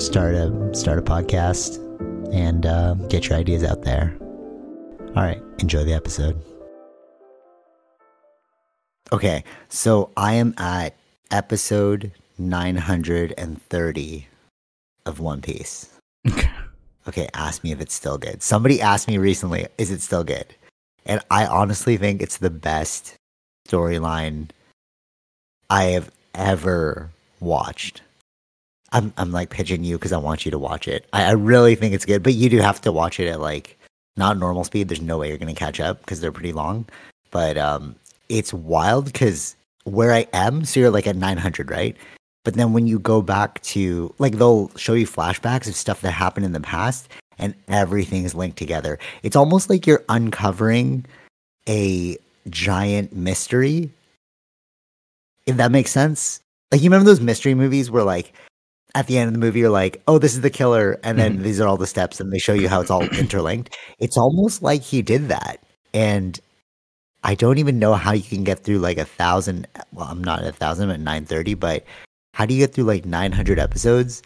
Start a start a podcast and uh, get your ideas out there. All right, enjoy the episode. Okay, so I am at episode 930 of One Piece. Okay. Okay, ask me if it's still good. Somebody asked me recently, is it still good? And I honestly think it's the best storyline I have ever watched. I'm I'm like pitching you because I want you to watch it. I, I really think it's good, but you do have to watch it at like not normal speed. There's no way you're gonna catch up because they're pretty long. But um, it's wild because where I am, so you're like at 900, right? But then when you go back to like they'll show you flashbacks of stuff that happened in the past, and everything is linked together. It's almost like you're uncovering a giant mystery. If that makes sense. Like you remember those mystery movies where like at the end of the movie you're like, oh, this is the killer, and then Mhm. these are all the steps, and they show you how it's all interlinked. It's almost like he did that, and I don't even know how you can get through like a thousand. Well, I'm not a thousand, at nine thirty, but how do you get through like nine hundred episodes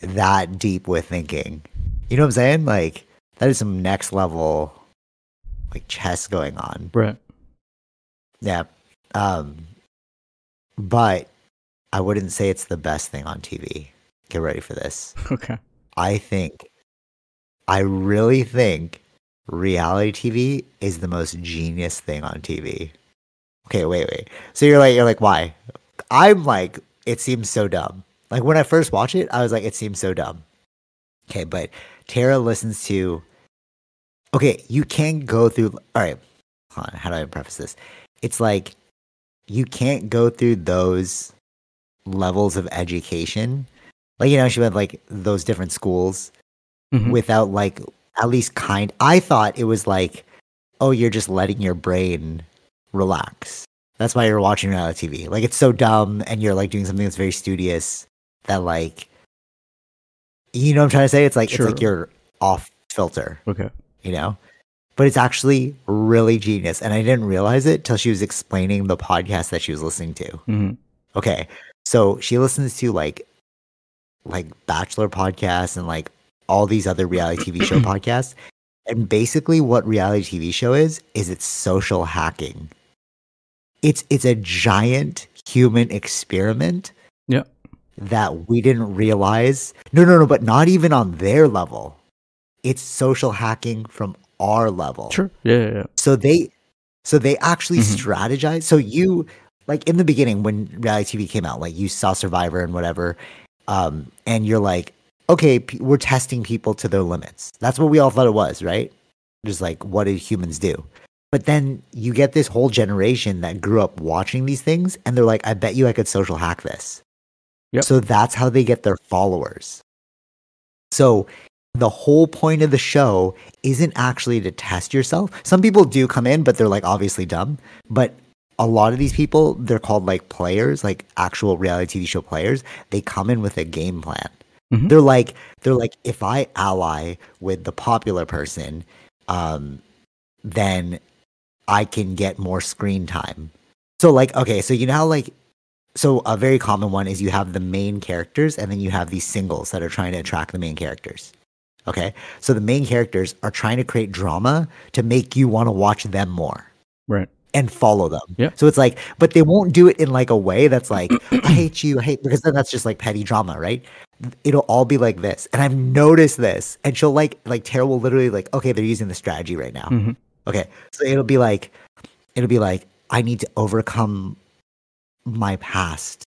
that deep with thinking? You know what I'm saying? Like that is some next level like chess going on. Right. Yeah. Um but I wouldn't say it's the best thing on TV. Get ready for this. Okay. I think I really think reality TV is the most genius thing on TV. Okay, wait, wait. So you're like you're like why? I'm like it seems so dumb. Like when I first watched it, I was like it seems so dumb. Okay, but Tara listens to Okay, you can't go through all right. Hold on, how do I preface this? It's like you can't go through those levels of education. Like you know, she went like those different schools Mhm. without like at least kind I thought it was like, oh, you're just letting your brain relax. That's why you're watching reality TV. Like it's so dumb and you're like doing something that's very studious that like you know what I'm trying to say? It's like Sure. it's like you're off filter, Okay. you know? But it's actually really genius. And I didn't realize it till she was explaining the podcast that she was listening to. hmm Okay. So she listens to like like bachelor podcasts and like all these other reality TV show podcasts. And basically what reality TV show is is it's social hacking. It's it's a giant human experiment Yeah. that we didn't realize. No, no, no, but not even on their level. It's social hacking from our level Sure. Yeah. Yeah. yeah. so they so they actually Mhm. strategize so you like in the beginning when reality tv came out like you saw survivor and whatever um and you're like okay p- we're testing people to their limits that's what we all thought it was right just like what do humans do but then you get this whole generation that grew up watching these things and they're like i bet you i could social hack this Yep. so that's how they get their followers so the whole point of the show isn't actually to test yourself. Some people do come in, but they're like obviously dumb. But a lot of these people, they're called like players, like actual reality TV show players. They come in with a game plan. Mhm. They're like, they're like, if I ally with the popular person, um, then I can get more screen time. So like, okay, so you know how like so a very common one is you have the main characters and then you have these singles that are trying to attract the main characters. Okay. So the main characters are trying to create drama to make you want to watch them more Right. And follow them. Yeah. So it's like, but they won't do it in like a way that's like, I hate you, I hate because then that's just like petty drama, right? it'll all be like this. And I've noticed this. And she'll like like Tara will literally like, okay, they're using the strategy right now. Mhm. Okay. So it'll be like it'll be like, I need to overcome my past.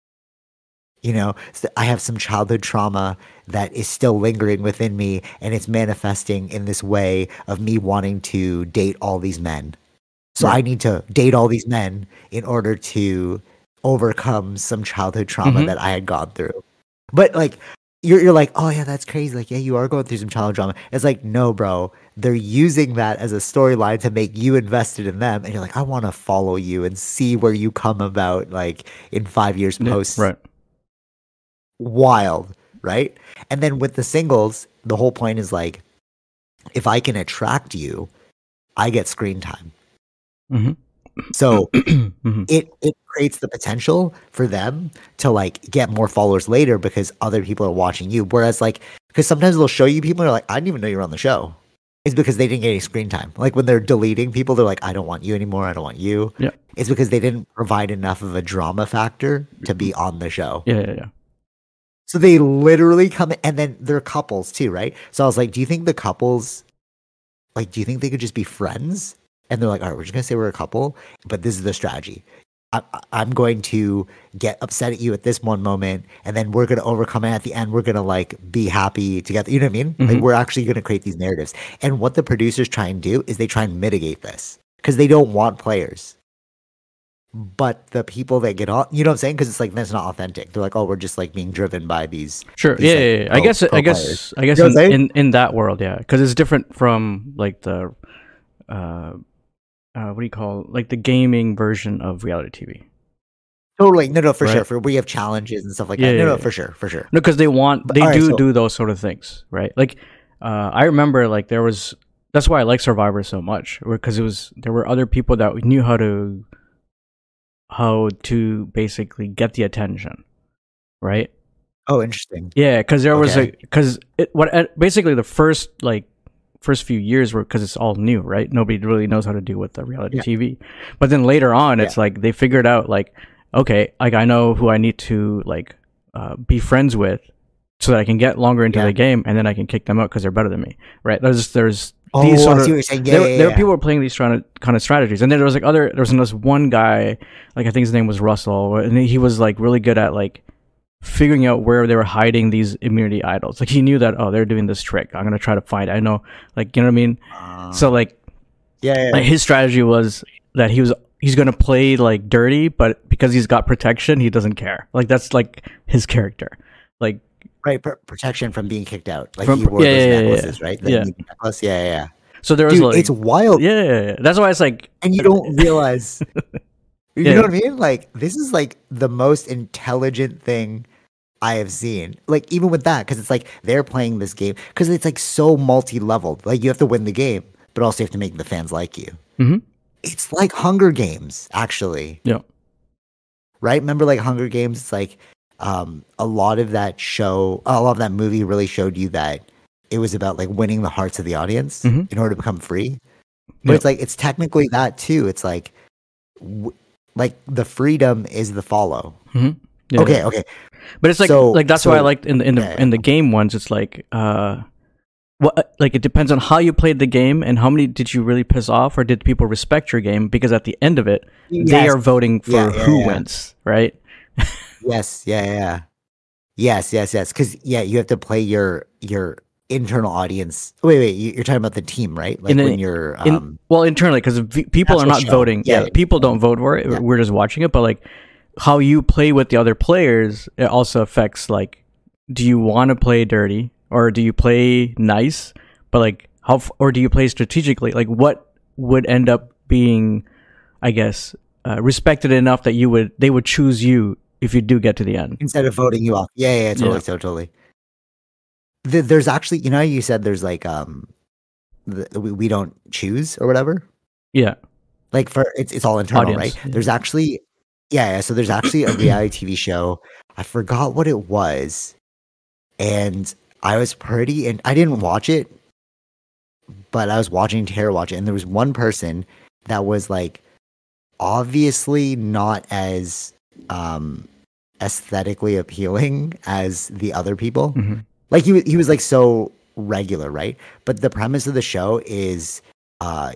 You know, so I have some childhood trauma that is still lingering within me and it's manifesting in this way of me wanting to date all these men. So I need to date all these men in order to overcome some childhood trauma Mhm. that I had gone through. But like you're you're like, oh yeah, that's crazy. Like, yeah, you are going through some childhood trauma. It's like, no, bro. They're using that as a storyline to make you invested in them. And you're like, I want to follow you and see where you come about like in five years Yeah, post right. wild, right? And then with the singles, the whole point is like, if I can attract you, I get screen time. Mhm. So Mhm. it it creates the potential for them to like get more followers later because other people are watching you. Whereas like because sometimes they'll show you people are like, I didn't even know you were on the show. It's because they didn't get any screen time. Like when they're deleting people, they're like, I don't want you anymore. I don't want you. Yeah. It's because they didn't provide enough of a drama factor to be on the show. Yeah, yeah, yeah. So they literally come in, and then they're couples too, right? So I was like, do you think the couples, like, do you think they could just be friends? And they're like, all right, we're just gonna say we're a couple, but this is the strategy. I, I'm going to get upset at you at this one moment, and then we're gonna overcome it at the end. We're gonna like be happy together. You know what I mean? Like Mhm. we're actually gonna create these narratives. And what the producers try and do is they try and mitigate this because they don't want players. But the people that get on, you know what I'm saying? Because it's like that's not authentic. They're like, oh, we're just like being driven by these Sure. These, Yeah, like, yeah, yeah. I guess. I guess. players. I guess You know in, in in that world, yeah, because it's different from like the, uh, uh, what do you call like the gaming version of reality TV? Totally. No, no, for sure. For we have challenges and stuff like Yeah, that. No, yeah, no, for sure, for sure. No, because they want they alright, do so- do those sort of things, right? Like, uh, I remember like there was that's why I like Survivor so much because it was there were other people that knew how to how to basically get the attention, right? Oh, interesting. Yeah, because there was a because it what uh, basically the first like first few years were because it's all new, right? Nobody really knows how to do with the reality Yeah. TV, but then later on, it's like they figured out like okay, like I know who I need to like uh, be friends with so that I can get longer into Yeah. the game, and then I can kick them out because they're better than me, right? There's there's Oh, these sort of what you're saying. Yeah, there, yeah, there yeah. were people were playing these kind of kind of strategies, and then there was like other. There was this one guy, like I think his name was Russell, and he was like really good at like figuring out where they were hiding these immunity idols. Like he knew that oh they're doing this trick. I'm gonna try to find. It. I know, like you know what I mean. Uh, so like yeah, yeah. like his strategy was that he was he's gonna play like dirty, but because he's got protection, he doesn't care. Like that's like his character. Like right. pr- protection from being kicked out. Like From- he wore yeah, those yeah, yeah, yeah. necklaces, right? The Yeah. Necklace. Yeah, yeah, so there was Dude, like it's wild, yeah, yeah, yeah. that's why it's like and you don't realize. you know what I mean? Like this is like the most intelligent thing I have seen. Like even with that, because it's like they're playing this game because it's like so multi-leveled. Like you have to win the game, but also you have to make the fans like you. Mhm. It's like Hunger Games, actually. yeah. right? Remember like Hunger Games? It's like um, a lot of that show, a lot of that movie really showed you that it was about like winning the hearts of the audience Mhm. in order to become free. But Yep. it's like it's technically that too. It's like w- like the freedom is the follow. Mhm. Yeah, okay, okay. But it's like So- like that's why I so- liked in the in the yeah, in the game ones. It's like uh, what like it depends on how you played the game and how many did you really piss off or did people respect your game because at the end of it they are voting for Yeah, who wins, right? Yes, yeah, yeah. Yes, yes, yes. Because yeah, you have to play your your internal audience. Wait, wait. you- You're talking about the team, right? Like In when you're In, um, well, internally because people are not show. voting. Yeah, Yeah, yeah. people don't vote for it. Yeah. We're just watching it, but like how you play with the other players, it also affects like do you want to play dirty or do you play nice? But like how f- or do you play strategically? Like what would end up being, I guess, uh, respected enough that you would they would choose you if you do get to the end. instead of voting you off. Yeah, yeah, yeah, totally, Yeah. totally. Th- There's actually, you know, you said there's like um, the, we we don't choose or whatever. Yeah. Like for it's it's all internal, Audience, right? yeah. There's actually, yeah, yeah. So there's actually a reality TV show. I forgot what it was, and I was pretty, and I didn't watch it, but I was watching Tara watch it, and there was one person that was like obviously not as um aesthetically appealing as the other people. Mhm. Like he was, he was like so regular, right? But the premise of the show is uh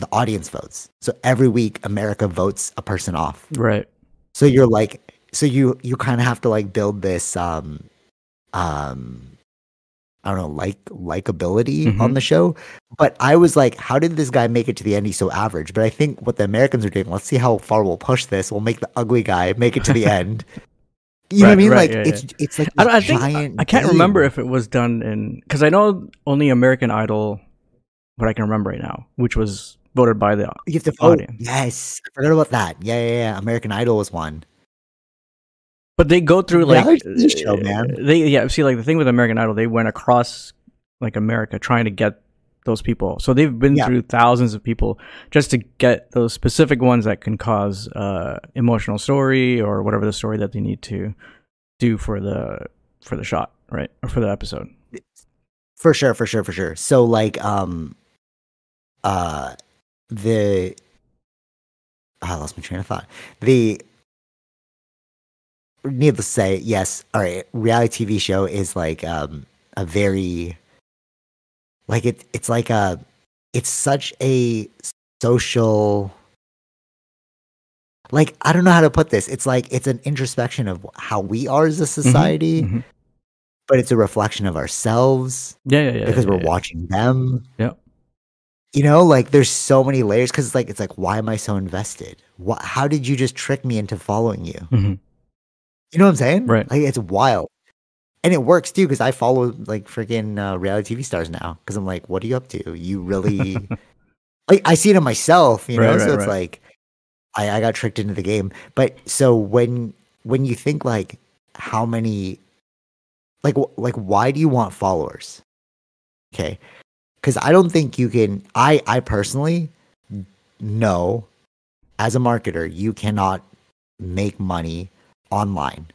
the audience votes. So every week America votes a person off. Right. So you're like so you you kind of have to like build this um um I don't know, like likability Mhm. on the show. But I was like, how did this guy make it to the end? He's so average. But I think what the Americans are doing, let's see how far we'll push this. We'll make the ugly guy make it to the end. You know what I mean? right, like yeah, it's it's like I, I think. I can't game. remember if it was done in because I know only American Idol, what I can remember right now, which was voted by the you have to vote. audience. Yes, I forgot about that. Yeah, yeah, yeah. American Idol was one. But they go through like TV show, man. They yeah, see like the thing with American Idol, they went across like America trying to get those people. So they've been Yeah. through thousands of people just to get those specific ones that can cause uh emotional story or whatever the story that they need to do for the for the shot, right? Or for the episode. For sure, for sure, for sure. So like um uh the I lost my train of thought. The needless to say, yes, all right, reality TV show is like um a very like it it's like a it's such a social like I don't know how to put this. It's like it's an introspection of how we are as a society, Mhm. but it's a reflection of ourselves Yeah, yeah, yeah. because yeah, we're yeah. watching them. Yeah. You know, like there's so many layers because it's like it's like why am I so invested? What? How did you just trick me into following you? Mhm. You know what I'm saying? Right. Like it's wild, and it works too because I follow like freaking uh, reality TV stars now because I'm like, what are you up to? You really like I see it in myself, you know. Right, so right, it's right. like I, I got tricked into the game. But so when when you think like how many like like why do you want followers? Okay, because I don't think you can. I I personally know as a marketer you cannot make money online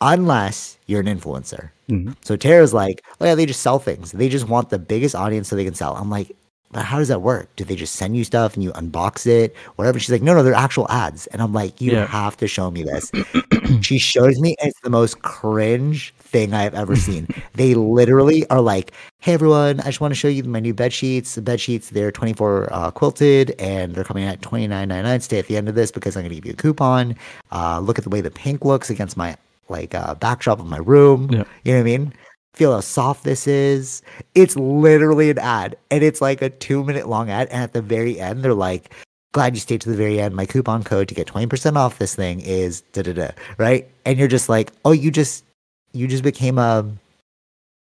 unless you're an influencer. Mhm. So Tara's like, oh yeah, they just sell things. They just want the biggest audience so they can sell. I'm like, but how does that work? Do they just send you stuff and you unbox it? Whatever. She's like, no, no, they're actual ads. And I'm like, you Yeah. have to show me this. she shows me, it's the most cringe thing I've ever seen. they literally are like, hey everyone, I just want to show you my new bed sheets. The bed sheets, they're 24 uh, quilted and they're coming at 29.99. Stay at the end of this because I'm going to give you a coupon. Uh, look at the way the pink looks against my like uh, backdrop of my room. Yeah. You know what I mean? Feel how soft this is. It's literally an ad, and it's like a two minute long ad. And at the very end, they're like, "Glad you stayed to the very end. My coupon code to get twenty percent off this thing is da da da." Right? And you're just like, "Oh, you just you just became a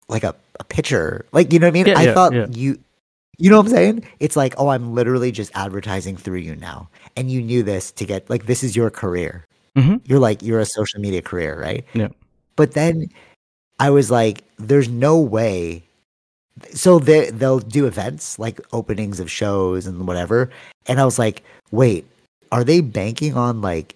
like a a pitcher. Like you know what I mean? Yeah, I yeah, thought yeah. you." You know what I'm saying? It's like, oh, I'm literally just advertising through you now. And you knew this to get, like, this is your career. Mhm. You're like, you're a social media career, right? Yeah. But then I was like, there's no way. So they they'll do events like openings of shows and whatever, and I was like, wait, are they banking on like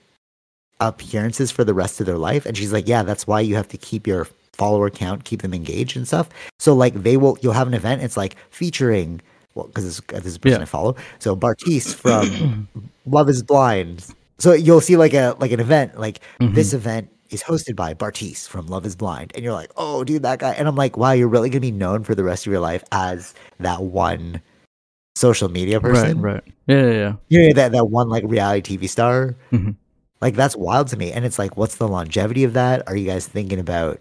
appearances for the rest of their life? And she's like, yeah, that's why you have to keep your follower count, keep them engaged and stuff. So like they will, you'll have an event. It's like featuring. Well, because this, this is a person Yeah. I follow. So Bartise from Love Is Blind. So you'll see like a like an event like Mm-hmm. this event is hosted by Bartise from Love is Blind. And you're like, oh, dude, that guy. And I'm like, wow, you're really to be known for the rest of your life as that one social media person. Right, right. Yeah, yeah, yeah. You know, that, that one like reality TV star. Mhm. Like, that's wild to me. And it's like, what's the longevity of that? Are you guys thinking about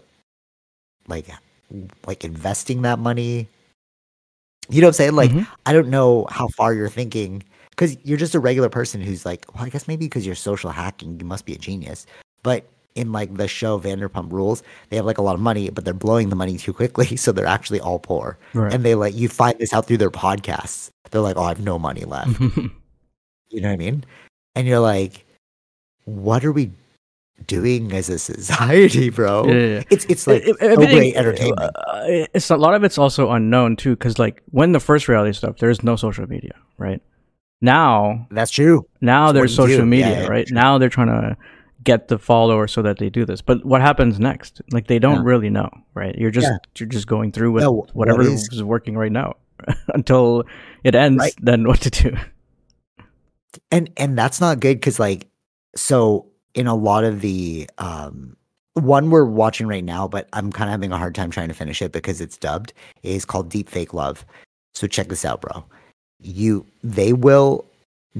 like, like investing that money? You know what I'm saying? Like, Mhm. I don't know how far you're thinking because you're just a regular person who's like, well, I guess maybe because you're social hacking, you must be a genius. But in like the show Vanderpump Rules, they have like a lot of money, but they're blowing the money too quickly, so they're actually all poor. Right. And they like you find this out through their podcasts. They're like, oh, I have no money left. You know what I mean? And you're like, what are we doing as a society, bro? Yeah, yeah. It's it's like It- it- everything- entertainment. uh, it's a lot of it's also unknown too, because like when the first reality stuff, there's no social media, right? Now, That's true. now That's there's social do. media, Yeah, right? Now they're trying to get the followers so that they do this. But what happens next? Like they don't really know, right? You're just you're just going through with wh- whatever what is, is- working right now until it ends. Right. Then what to do? and and that's not good because like so in a lot of the um one we're watching right now, but I'm kind of having a hard time trying to finish it because it's dubbed, is called Deep Fake Love. So check this out, bro. You they will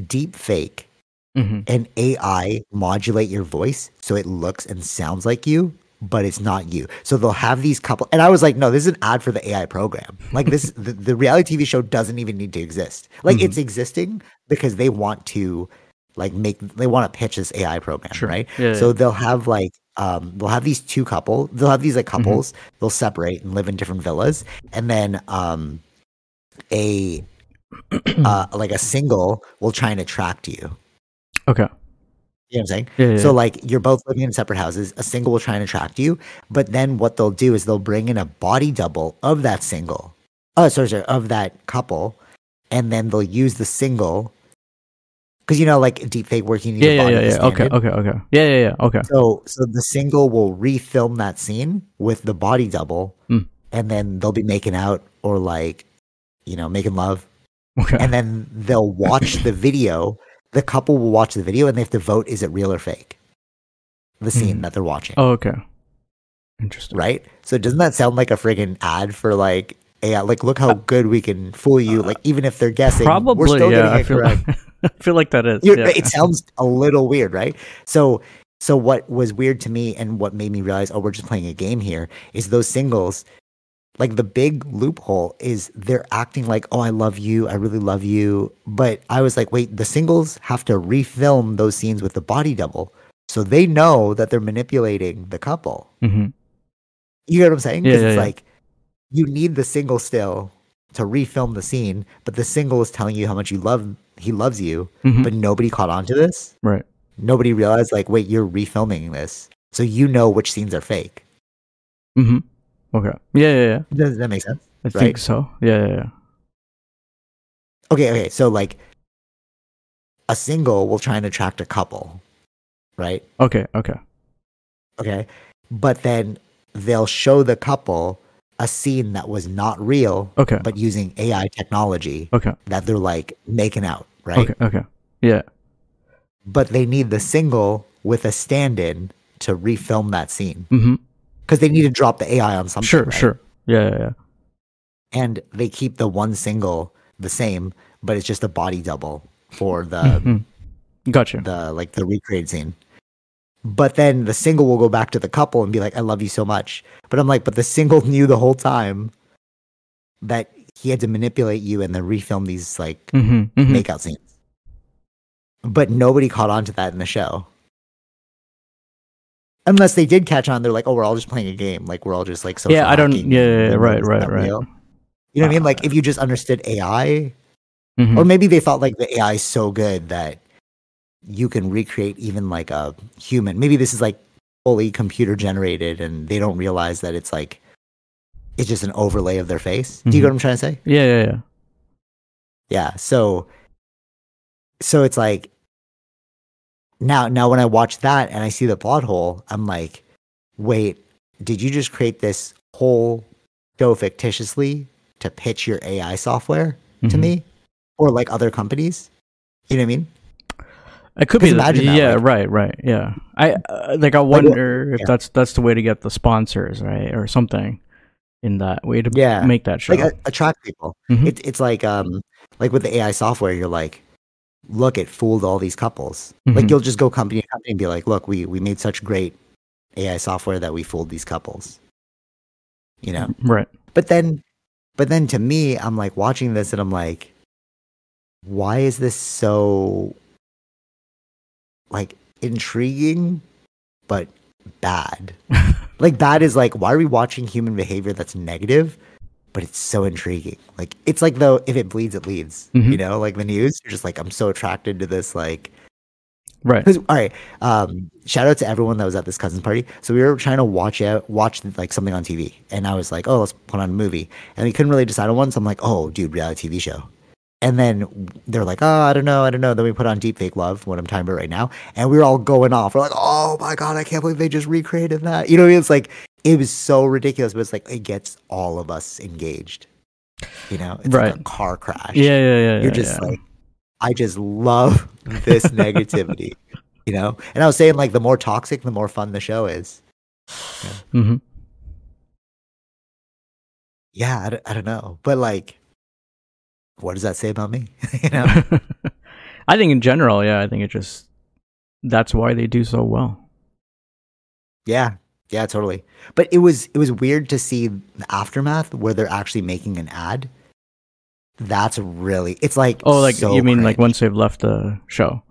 deep fake hmm an AI modulate your voice so it looks and sounds like you, but it's not you. So they'll have these couple, and I was like, no, this is an ad for the AI program. Like this, the, the reality TV show doesn't even need to exist. Like Mhm. it's existing because they want to, like, make they want to pitch this AI program, Sure. right? Yeah, So yeah. they'll have like, um, they'll have these two couple, they'll have these like Mm-hmm. couples, they'll separate and live in different villas, and then um, a uh, like a single will try and attract you. Okay. You know what I'm saying? Yeah, yeah. So like you're both living in separate houses. A single will try and attract you, but then what they'll do is they'll bring in a body double of that single. Oh, sorry, sorry, of that couple, and then they'll use the single because you know, like deep fake work, you need yeah, yeah, body yeah, yeah. Okay, okay, okay. Yeah, yeah, yeah. Okay. So, so the single will refilm that scene with the body double, Mm. and then they'll be making out or like, you know, making love, Okay. and then they'll watch the video. The couple will watch the video, and they have to vote: is it real or fake? The scene Mhm. that they're watching. oh, okay. Interesting. right? So doesn't that sound like a friggin' ad for like Yeah, Like, look how good we can fool you. Like, even if they're guessing, Probably. we're still yeah. getting I it feel. correct. Like, I feel like that is. Yeah. It sounds a little weird, right? So, so what was weird to me and what made me realize, oh, we're just playing a game here, is those singles. Like the big loophole is they're acting like, oh, I love you, I really love you. But I was like, wait, the singles have to refilm those scenes with the body double, so they know that they're manipulating the couple. hmm You get what I'm saying? Yeah, yeah, it's yeah. like you need the single still to refilm the scene, but the single is telling you how much you love he loves you, hmm but nobody caught on to this. right. Nobody realized like, wait, you're refilming this. So you know which scenes are fake. Mm hmm Okay. Yeah, yeah, yeah. Does that make sense? I Right. think so. Yeah, yeah, yeah. Okay, okay. So like a single will try and attract a couple, right? Okay, okay. Okay. But then they'll show the couple a scene that was not real, Okay. but using AI technology Okay. that they're like making out, right? Okay. Okay. Yeah. but they need the single with a stand-in to refilm that scene because they need to drop the AI on something. Sure. right? Sure. Yeah, yeah, yeah. And they keep the one single the same, but it's just a body double for the Mhm. Gotcha. the like the recreated scene. But then the single will go back to the couple and be like, "I love you so much." But I'm like, but the single knew the whole time that he had to manipulate you and then refilm these like hmm hmm makeout scenes. But nobody caught on to that in the show. Unless they did catch on, they're like, "Oh, we're all just playing a game. Like we're all just like social." Yeah, I don't. Yeah, yeah, yeah, right, right, right. real." You know what I mean? Like Uh, if you just understood AI, Mhm. or maybe they thought like the AI is so good that you can recreate even like a human. Maybe this is like fully computer generated, and they don't realize that it's like it's just an overlay of their face. Do you get what I'm trying to say? Yeah, yeah, yeah. Yeah. So so it's like now now when I watch that and I see the plot hole, I'm like, wait, did you just create this whole show fictitiously to pitch your AI software to Mhm. me? Or like other companies? You know what I mean? It could be. The, that, yeah, like- right, right. Yeah. I uh, like. I wonder if yeah. that's that's the way to get the sponsors, right, or something in that way to Yeah. make that show. Like attract people. Mhm. It, it's like um like with the AI software, you're like, look, it fooled all these couples. Like Mhm. you'll just go company to company and be like, look, we we made such great AI software that we fooled these couples. You know? right. But then but then to me, I'm like watching this and I'm like, why is this so like intriguing but bad? like bad is like why are we watching human behavior that's negative but it's so intriguing like it's like though if it bleeds it leads you Mhm. know like the news you're just like i'm so attracted to this like Right. all right um shout out to everyone that was at this cousin's party so we were trying to watch out watch like something on tv and i was like oh let's put on a movie and we couldn't really decide on one so i'm like oh dude reality tv show and then they're like, oh, I don't know, I don't know. Then we put on Deep Fake Love, what I'm talking about right now, and we were all going off. We're like, oh my god, I can't believe they just recreated that. You know, what I mean? it's like it was so ridiculous, but it's like it gets all of us engaged. You know, it's like a car crash. Yeah, yeah, yeah. you're yeah, just yeah. like, I just love this negativity. You know? And I was saying like the more toxic, the more fun the show is. hmm Yeah, I, don't- I don't know. But like what does that say about me? you know? I think in general, yeah, I think it just that's why they do so well. Yeah, yeah, totally. But it was it was weird to see the aftermath where they're actually making an ad. That's really it's like Oh, like so you mean like once they've left the show?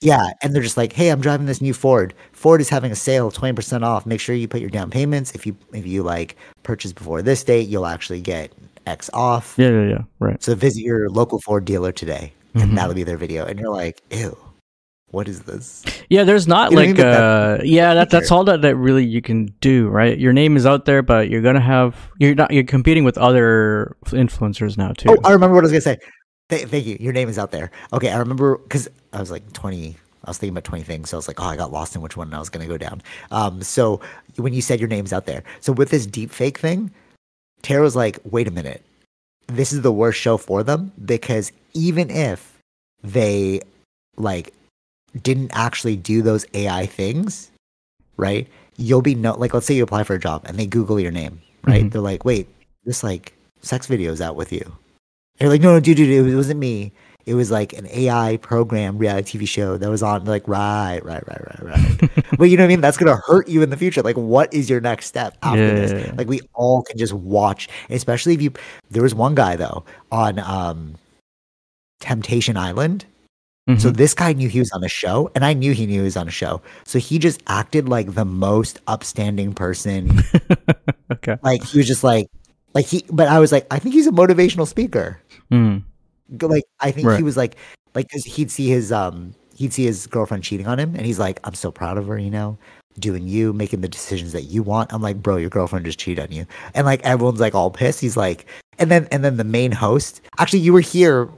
yeah, and they're just like, hey, I'm driving this new Ford. Ford is having a sale, twenty percent off. Make sure you put your down payments. If you if you like purchase before this date, you'll actually get X off. Yeah, yeah, yeah. Right. So visit your local Ford dealer today, and that'll be their video. And you're like, ew, what is this? Yeah, there's not You know like uh yeah, that that's all that, that really you can do, right? Your name is out there, but you're gonna have you're not you're competing with other influencers now too. Oh, I remember what I was gonna say. Th- thank you. Your name is out there. Okay, I remember because I was like twenty. I was thinking about twenty things, so I was like, oh, I got lost in which one I was gonna go down. Um, so when you said your name's out there, so with this deep fake thing, Tara was like, wait a minute, this is the worst show for them because even if they like didn't actually do those AI things, right? You'll be no like let's say you apply for a job and they Google your name, right? Mhm. They're like, wait, this like sex video's out with you. And you're like, no, no, dude, dude, it wasn't me. It was like an AI program reality TV show that was on. Like, right, right, right, right, right. but you know what I mean? That's gonna hurt you in the future. Like, what is your next step after Yeah, this? Like, we all can just watch, especially if you. There was one guy though on um, Temptation Island. So Mhm. this guy knew he was on a show, and I knew he knew he was on a show. So he just acted like the most upstanding person. okay. like he was just like, like he. But I was like, I think he's a motivational speaker. Mm. Like I think Right. he was like, like because he'd see his um, he'd see his girlfriend cheating on him, and he's like, I'm so proud of her, you know, doing you, making the decisions that you want. I'm like, bro, your girlfriend just cheated on you, and like everyone's like all pissed. He's like, and then and then the main host, actually, you were here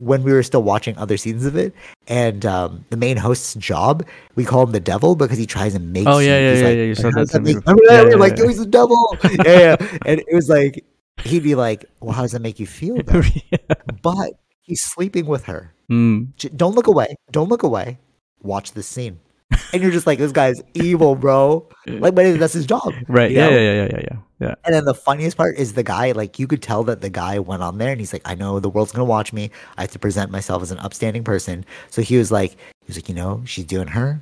when we were still watching other seasons of it, and um, the main host's job, we call him the devil because he tries and makes. Oh, yeah, you, yeah, he's yeah, like, yeah, you "Like, said how that does make-" before. Remember that? Yeah, yeah, like, yeah. "Yo, he's the devil. yeah, yeah, and it was like he'd be like, well, how does that make you feel? Yeah. But he's sleeping with her. Mm. Don't look away. Don't look away. Watch this scene. And you're just like, this guy's evil, bro. Like, but that's his job. Right. Yeah, know? yeah, yeah, yeah, yeah, yeah. Yeah. And then the funniest part is the guy, like, you could tell that the guy went on there and he's like, I know the world's going to watch me. I have to present myself as an upstanding person. So he was like, he was like, you know, she's doing her.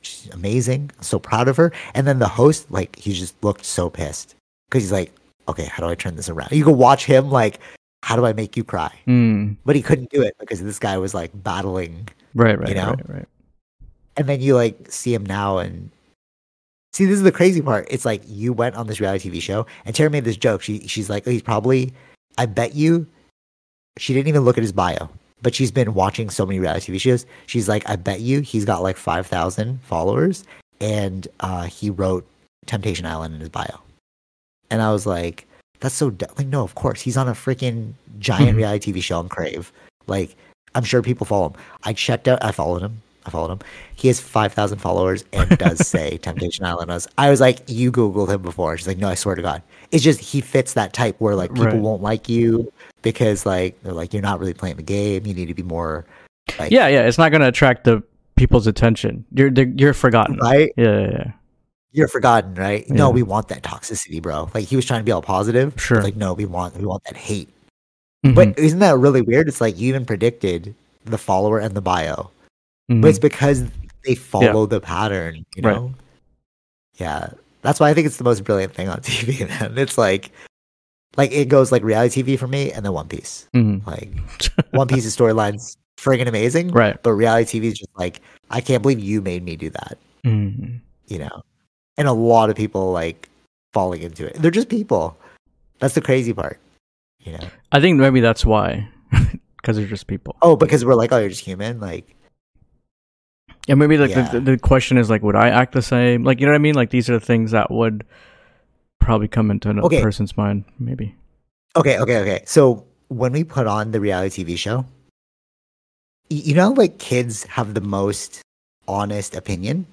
She's amazing. I'm so proud of her. And then the host, like, he just looked so pissed because he's like, okay, how do I turn this around? You could watch him, like, how do I make you cry? Mm. But he couldn't do it because this guy was like battling Right, right, You know? right, right. and then you like see him now and see this is the crazy part it's like you went on this reality tv show and tara made this joke she she's like he's probably i bet you she didn't even look at his bio but she's been watching so many reality tv shows she's like i bet you he's got like 5000 followers and uh he wrote temptation island in his bio and i was like that's so du-. like no of course he's on a freaking giant Mhm. reality tv show on crave like i'm sure people follow him i checked out i followed him I followed him. He has 5,000 followers and does say Temptation Island. I was, I was like, you Googled him before. She's like, no, I swear to God. It's just he fits that type where like people Right. won't like you because like they're like, you're not really playing the game. You need to be more like, Yeah, yeah. It's not going to attract the people's attention. You're you're forgotten. right? Yeah, yeah, yeah. You're forgotten, right? No, we want that toxicity, bro. Like he was trying to be all positive. Sure. Like, no, we want, we want that hate. Mhm, But isn't that really weird? It's like you even predicted the follower and the bio. mhm. but it's because they follow the pattern, you Right. know? Yeah. That's why I think it's the most brilliant thing on TV, man. It's like like it goes like reality TV for me and then One Piece. Mhm. Like One Piece's storyline's friggin' amazing. right. But reality TV is just like, I can't believe you made me do that, Mhm. you know? And a lot of people like falling into it. They're just people. That's the crazy part. You know? I think maybe that's why, because they're just people. Oh, because we're like, oh, you're just human. Like, And maybe like Yeah. the, the question is like, would I act the same? Like, you know what I mean? Like these are the things that would probably come into another Okay. person's mind. Maybe. Okay, okay, okay. So when we put on the reality TV show, you know, like kids have the most honest opinion.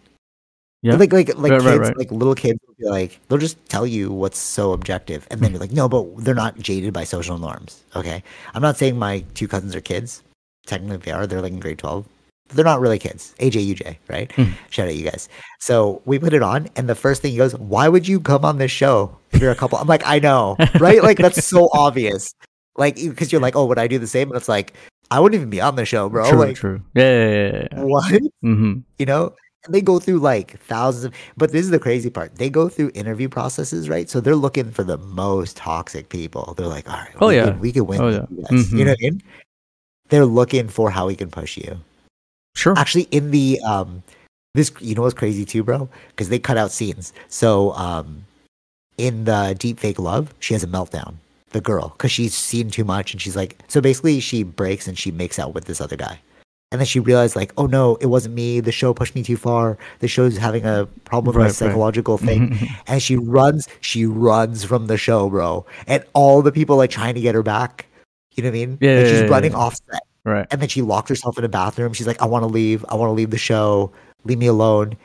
Yeah. Like, like, like Right, kids, right, right. like little kids will be like, they'll just tell you what's so objective, and then you're like, no, but they're not jaded by social norms. Okay, I'm not saying my two cousins are kids. Technically, they are. They're like in grade twelve. they're not really kids. AJ, UJ, right? Hmm. Shout out you guys. So we put it on, and the first thing he goes, "Why would you come on this show if you're a couple?" I'm like, I know, right? Like that's so obvious. Like because you're like, oh, would I do the same? And it's like, I wouldn't even be on the show, bro. true, like true. Yeah, yeah, yeah. yeah. what? Mm-hmm. You know? And they go through like thousands of, but this is the crazy part. They go through interview processes, right? So they're looking for the most toxic people. They're like, all right, Oh, we yeah. could, we could win. Oh, yeah. you guys." You know Mhm. what I mean? They're looking for how we can push you. Sure. Actually, in the um, this you know what's crazy too, bro? Because they cut out scenes. So um, in the deep fake love, she has a meltdown. The girl, because she's seen too much, and she's like, so basically, she breaks and she makes out with this other guy, and then she realized like, oh no, it wasn't me. The show pushed me too far. The show's having a problem with my Right, right. psychological thing, and she runs. She runs from the show, bro, and all the people like trying to get her back. You know what I mean? Yeah, Like, yeah, she's yeah, running yeah. off set. Right. And then she locked herself in a bathroom. She's like, I want to leave. I want to leave the show. Leave me alone.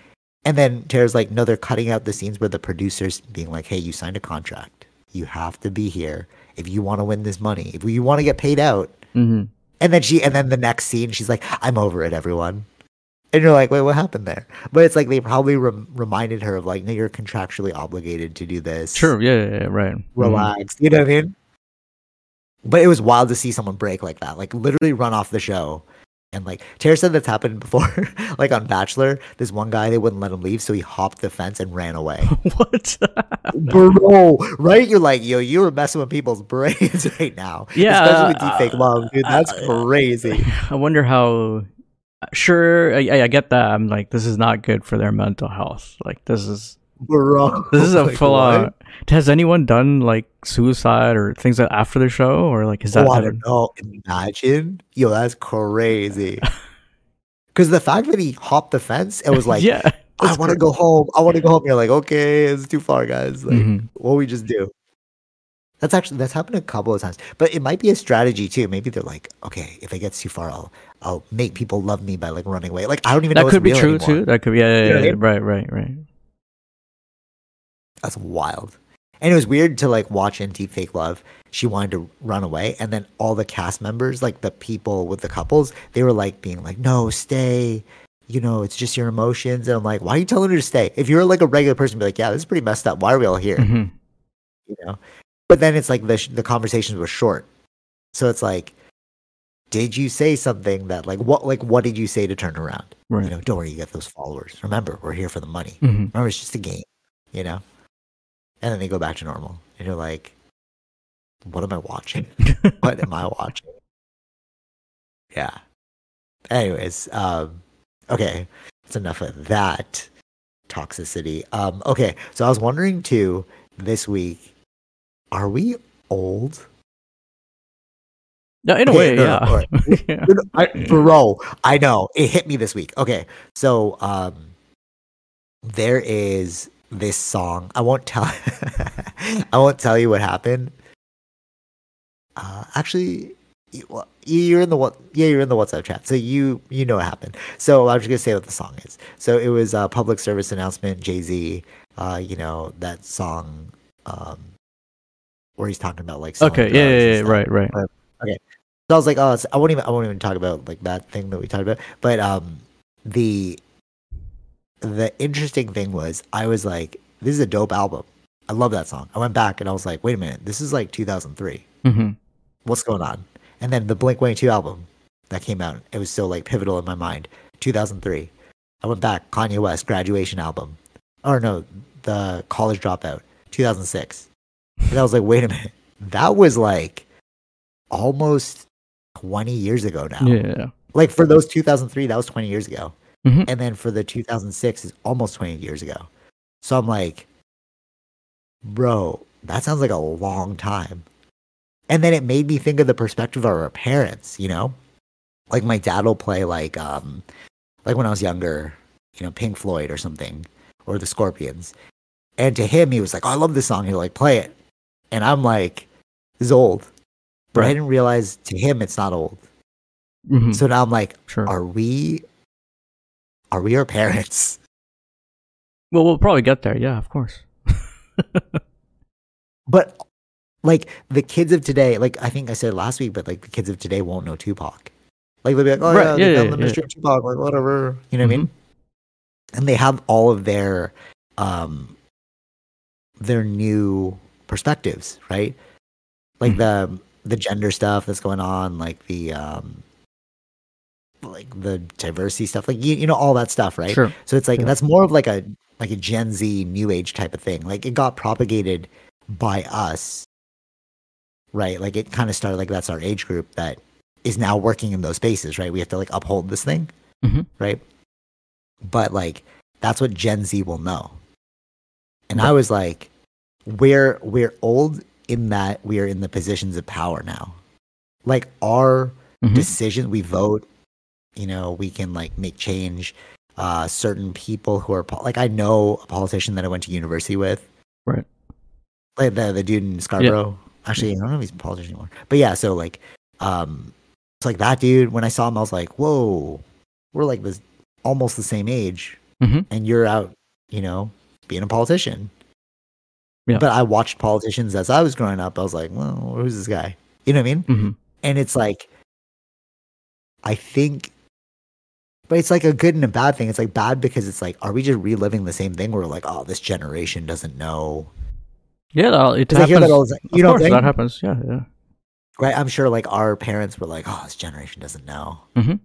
And then Tara's like, no, they're cutting out the scenes where the producers being like, hey, you signed a contract. You have to be here if you want to win this money. If you want to get paid out. Mm-hmm. And then she, and then the next scene, she's like, I'm over it, everyone. And you're like, wait, what happened there? But it's like they probably rem- reminded her of like, no, you're contractually obligated to do this. Sure. Yeah, yeah, yeah, right. Relax. Mm-hmm. You know what I mean? But it was wild to see someone break like that, like literally run off the show. And like Tara said that's happened before, like on Bachelor, this one guy they wouldn't let him leave, so he hopped the fence and ran away. what? Bro, right? You're like, yo, you were messing with people's brains right now. Yeah, especially with deep fake uh, love, dude. That's uh, crazy. I wonder how. Sure, I I get that. I'm like, this is not good for their mental health. Like, this is Bro, this is a Like, full on. Has anyone done like suicide or things like after the show, or like is that? Oh, I don't know. Imagine, yo, that's crazy. Because the fact that he hopped the fence, it was like, yeah, I want to go home. I want to go home. You're like, okay, it's too far, guys. Like, Mhm. what we just do? That's actually that's happened a couple of times, but it might be a strategy too. Maybe they're like, okay, if it gets too far, I'll I'll make people love me by like running away. Like I don't even know. That could be true anymore. too. That could be yeah, yeah, You know what I yeah, right, right, right. That's wild. And it was weird to like watch in Deep Fake Love. She wanted to run away, and then all the cast members, like the people with the couples, they were like being like, "No, stay." You know, it's just your emotions. And I'm like, why are you telling her to stay? If you're like a regular person, be like, yeah, this is pretty messed up. Why are we all here? Mhm. you know but then it's like the sh- the conversations were short so it's like did you say something that like what like what did you say to turn around Right. you know don't worry you got those followers remember we're here for the money Mhm. remember it's just a game you know and then they go back to normal. And you're like what am i watching? What am i watching? Yeah. Anyways um okay. That's enough of that toxicity. Um okay. So i was wondering too this week are we old? Yeah, in a Okay, way, no, no, yeah. alright. yeah. No, no, I, bro i know. It hit me this week. Okay. So um there is this song i won't tell i won't tell you what happened uh actually you- well, you're in the what yeah you're in the whatsapp chat so you you know what happened so i'm just gonna say what the song is so it was a public service announcement jay-z uh you know that song um where he's talking about like Okay. Yeah, yeah, yeah. stuff. Right, okay. So I was like, oh, I won't even, I won't even talk about like that thing that we talked about. But um, the the interesting thing was, I was like, this is a dope album. I love that song. I went back and I was like, wait a minute, this is like 2003. hmm What's going on? And then the Blink 182 album that came out, it was still like pivotal in my mind. 2003. I went back, Kanye West graduation album. Or no, the college dropout, 2006. And I was like, wait a minute, that was like almost 20 years ago now. Yeah. Like for those 2003, that was 20 years ago. Mhm. And then for the 2006 is almost 20 years ago. So I'm like, bro, that sounds like a long time. And then it made me think of the perspective of our parents, you know? Like my dad will play like um like when I was younger, you know, Pink Floyd or something, or the Scorpions. And to him he was like, oh, I love this song, he'll like play it. And I'm like, this is old. But I didn't realize to him it's not old. hmm So now I'm like, Sure. are we are we our parents? Well, we'll probably get there. Yeah, of course. But like the kids of today, like I think I said last week, but like the kids of today won't know Tupac. Like they'll be like, oh Right, yeah, yeah, yeah, yeah. mystery Tupac, like whatever. You know what I mean? And they have all of their um their new perspectives, right? Like Mhm. the the gender stuff that's going on, like the um like the diversity stuff, like you, you know all that stuff, right? Sure. So it's like Yeah. that's more of like a like a Gen Z new age type of thing. Like it got propagated by us, right? Like it kind of started like that's our age group that is now working in those spaces, right? We have to like uphold this thing, Mhm. right? But like that's what Gen Z will know. And I was like, we're we're old in that we are in the positions of power now. Like our Mhm. decision we vote you know we can like make change uh certain people who are like i know a politician that i went to university with Right. like the, the dude in scarborough actually i don't know if he's a politician anymore but yeah so like um it's like that dude when i saw him i was like whoa we're like this almost the same age Mhm. and you're out you know being a politician Yeah. but i watched politicians as i was growing up i was like well who's this guy you know what i mean Mhm. and it's like i think but it's like a good and a bad thing it's like bad because it's like are we just reliving the same thing where we're like oh this generation doesn't know Yeah, it because i happens. hear that all the time of you know course, that happens. Yeah, yeah. right i'm sure like our parents were like oh this generation doesn't know Mhm.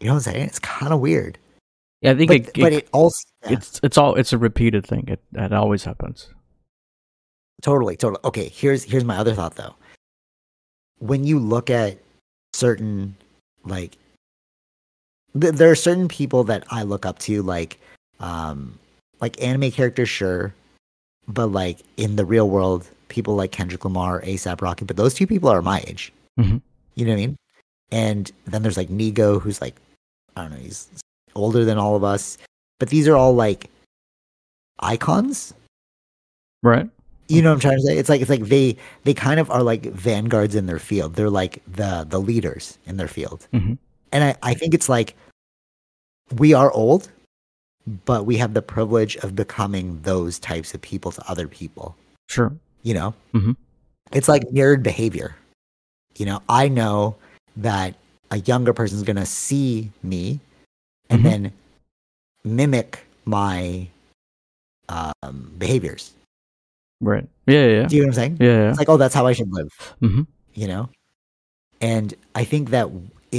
you know what i'm saying it's kind of weird Yeah, I think but, it, but it, it also yeah, it's it's all it's a repeated thing. It that always happens. totally totally okay here's here's my other thought though when you look at certain like th- there are certain people that i look up to like um like anime characters sure but like in the real world people like kendrick lamar asap rocky but those two people are my age Mhm. you know what i mean and then there's like nigo who's like i don't know he's older than all of us but these are all like icons Right. you know what I'm trying to say? It's like it's like they they kind of are like vanguards in their field. They're like the the leaders in their field. Mhm. And I, I think it's like we are old, but we have the privilege of becoming those types of people to other people. Sure. You know? Mhm. It's like mirrored behavior. You know, I know that a younger person's gonna see me and Mhm. then mimic my um, behaviors. Right. Yeah. Yeah. Yeah. Do you know what I'm saying? Yeah. yeah. It's like, oh, that's how I should live. hmm you know and i think that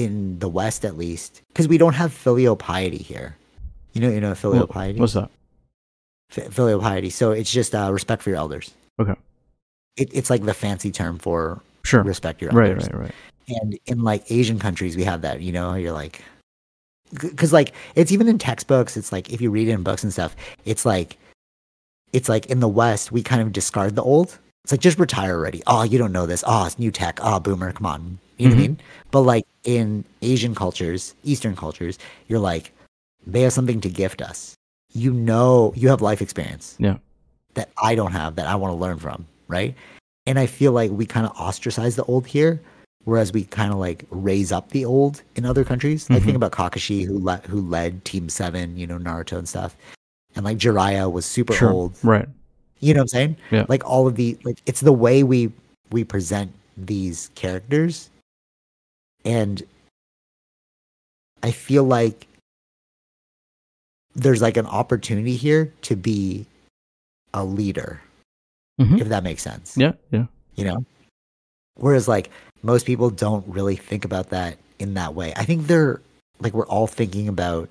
in the west at least because we don't have filial piety here you know you know filial piety What's that? F- filial piety so it's just uh, respect for your elders Okay. it, it's like the fancy term for Sure. respect your elders. Right. Right. Right. and in like asian countries we have that you know you're like because like it's even in textbooks it's like if you read it in books and stuff it's like it's like in the west we kind of discard the old it's like just retire already oh you don't know this oh it's new tech oh boomer come on you know what i Mhm. mean but like in asian cultures eastern cultures you're like they have something to gift us you know you have life experience Yeah. that i don't have that i want to learn from right and i feel like we kind of ostracize the old here whereas we kind of like raise up the old in other countries. Like Mhm. think about Kakashi who led who led Team Seven, you know Naruto and stuff, and like Jiraiya was super Sure. old. Right. You know what I'm saying? Yeah. Like all of the like it's the way we we present these characters, and I feel like there's like an opportunity here to be a leader, Mhm. if that makes sense Yeah. Yeah. you know whereas like most people don't really think about that in that way i think they're like we're all thinking about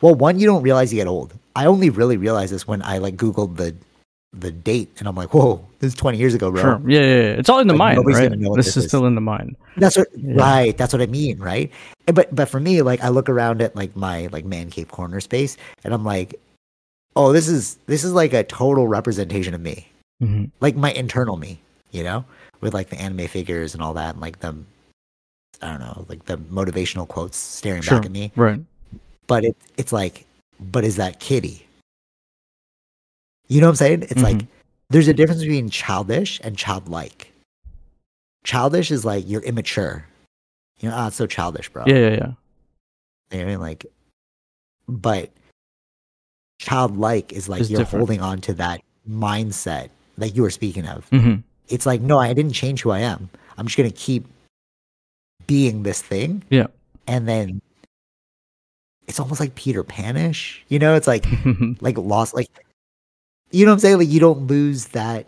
well one you don't realize you get old i only really realized this when i like googled the the date and i'm like whoa this is 20 years ago bro Sure. Yeah, yeah, yeah. It's all in the Like, mind, right? gonna know This, this is still in the mind. that's what Yeah. right that's what i mean right And- but but for me like i look around at like my like man cave corner space and i'm like oh this is this is like a total representation of me hmm like my internal me, you know, with like the anime figures and all that, and like the, I don't know, like the motivational quotes staring Sure. back at me. Right. But it, it's like, but is that kitty? You know what I'm saying? It's like Mhm. there's a difference between childish and childlike. Childish is like you're immature. You know, ah, so childish, bro. Yeah, yeah, yeah. You know what I mean? Like, but childlike is like It's you're different. holding on to that mindset that you were speaking of hmm it's like no i didn't change who i am i'm just going to keep being this thing. Yeah. And then it's almost like Peter Panish. You know, it's like like lost like you know what I'm saying? Like you don't lose that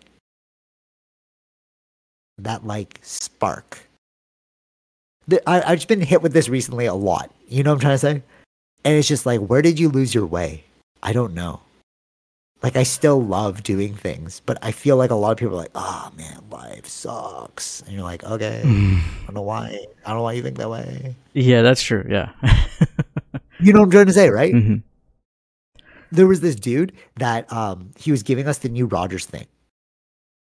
that like spark. The, I, I've just been hit with this recently a lot. You know what I'm trying to say? And it's just like, where did you lose your way? I don't know. Like I still love doing things, but I feel like a lot of people are like, "Oh man, life sucks," and you're like, "Okay, I don't know why. I don't know why you think that way." yeah, that's true. Yeah. You know what I'm trying to say, right? hmm there was this dude that um he was giving us the new Rogers thing.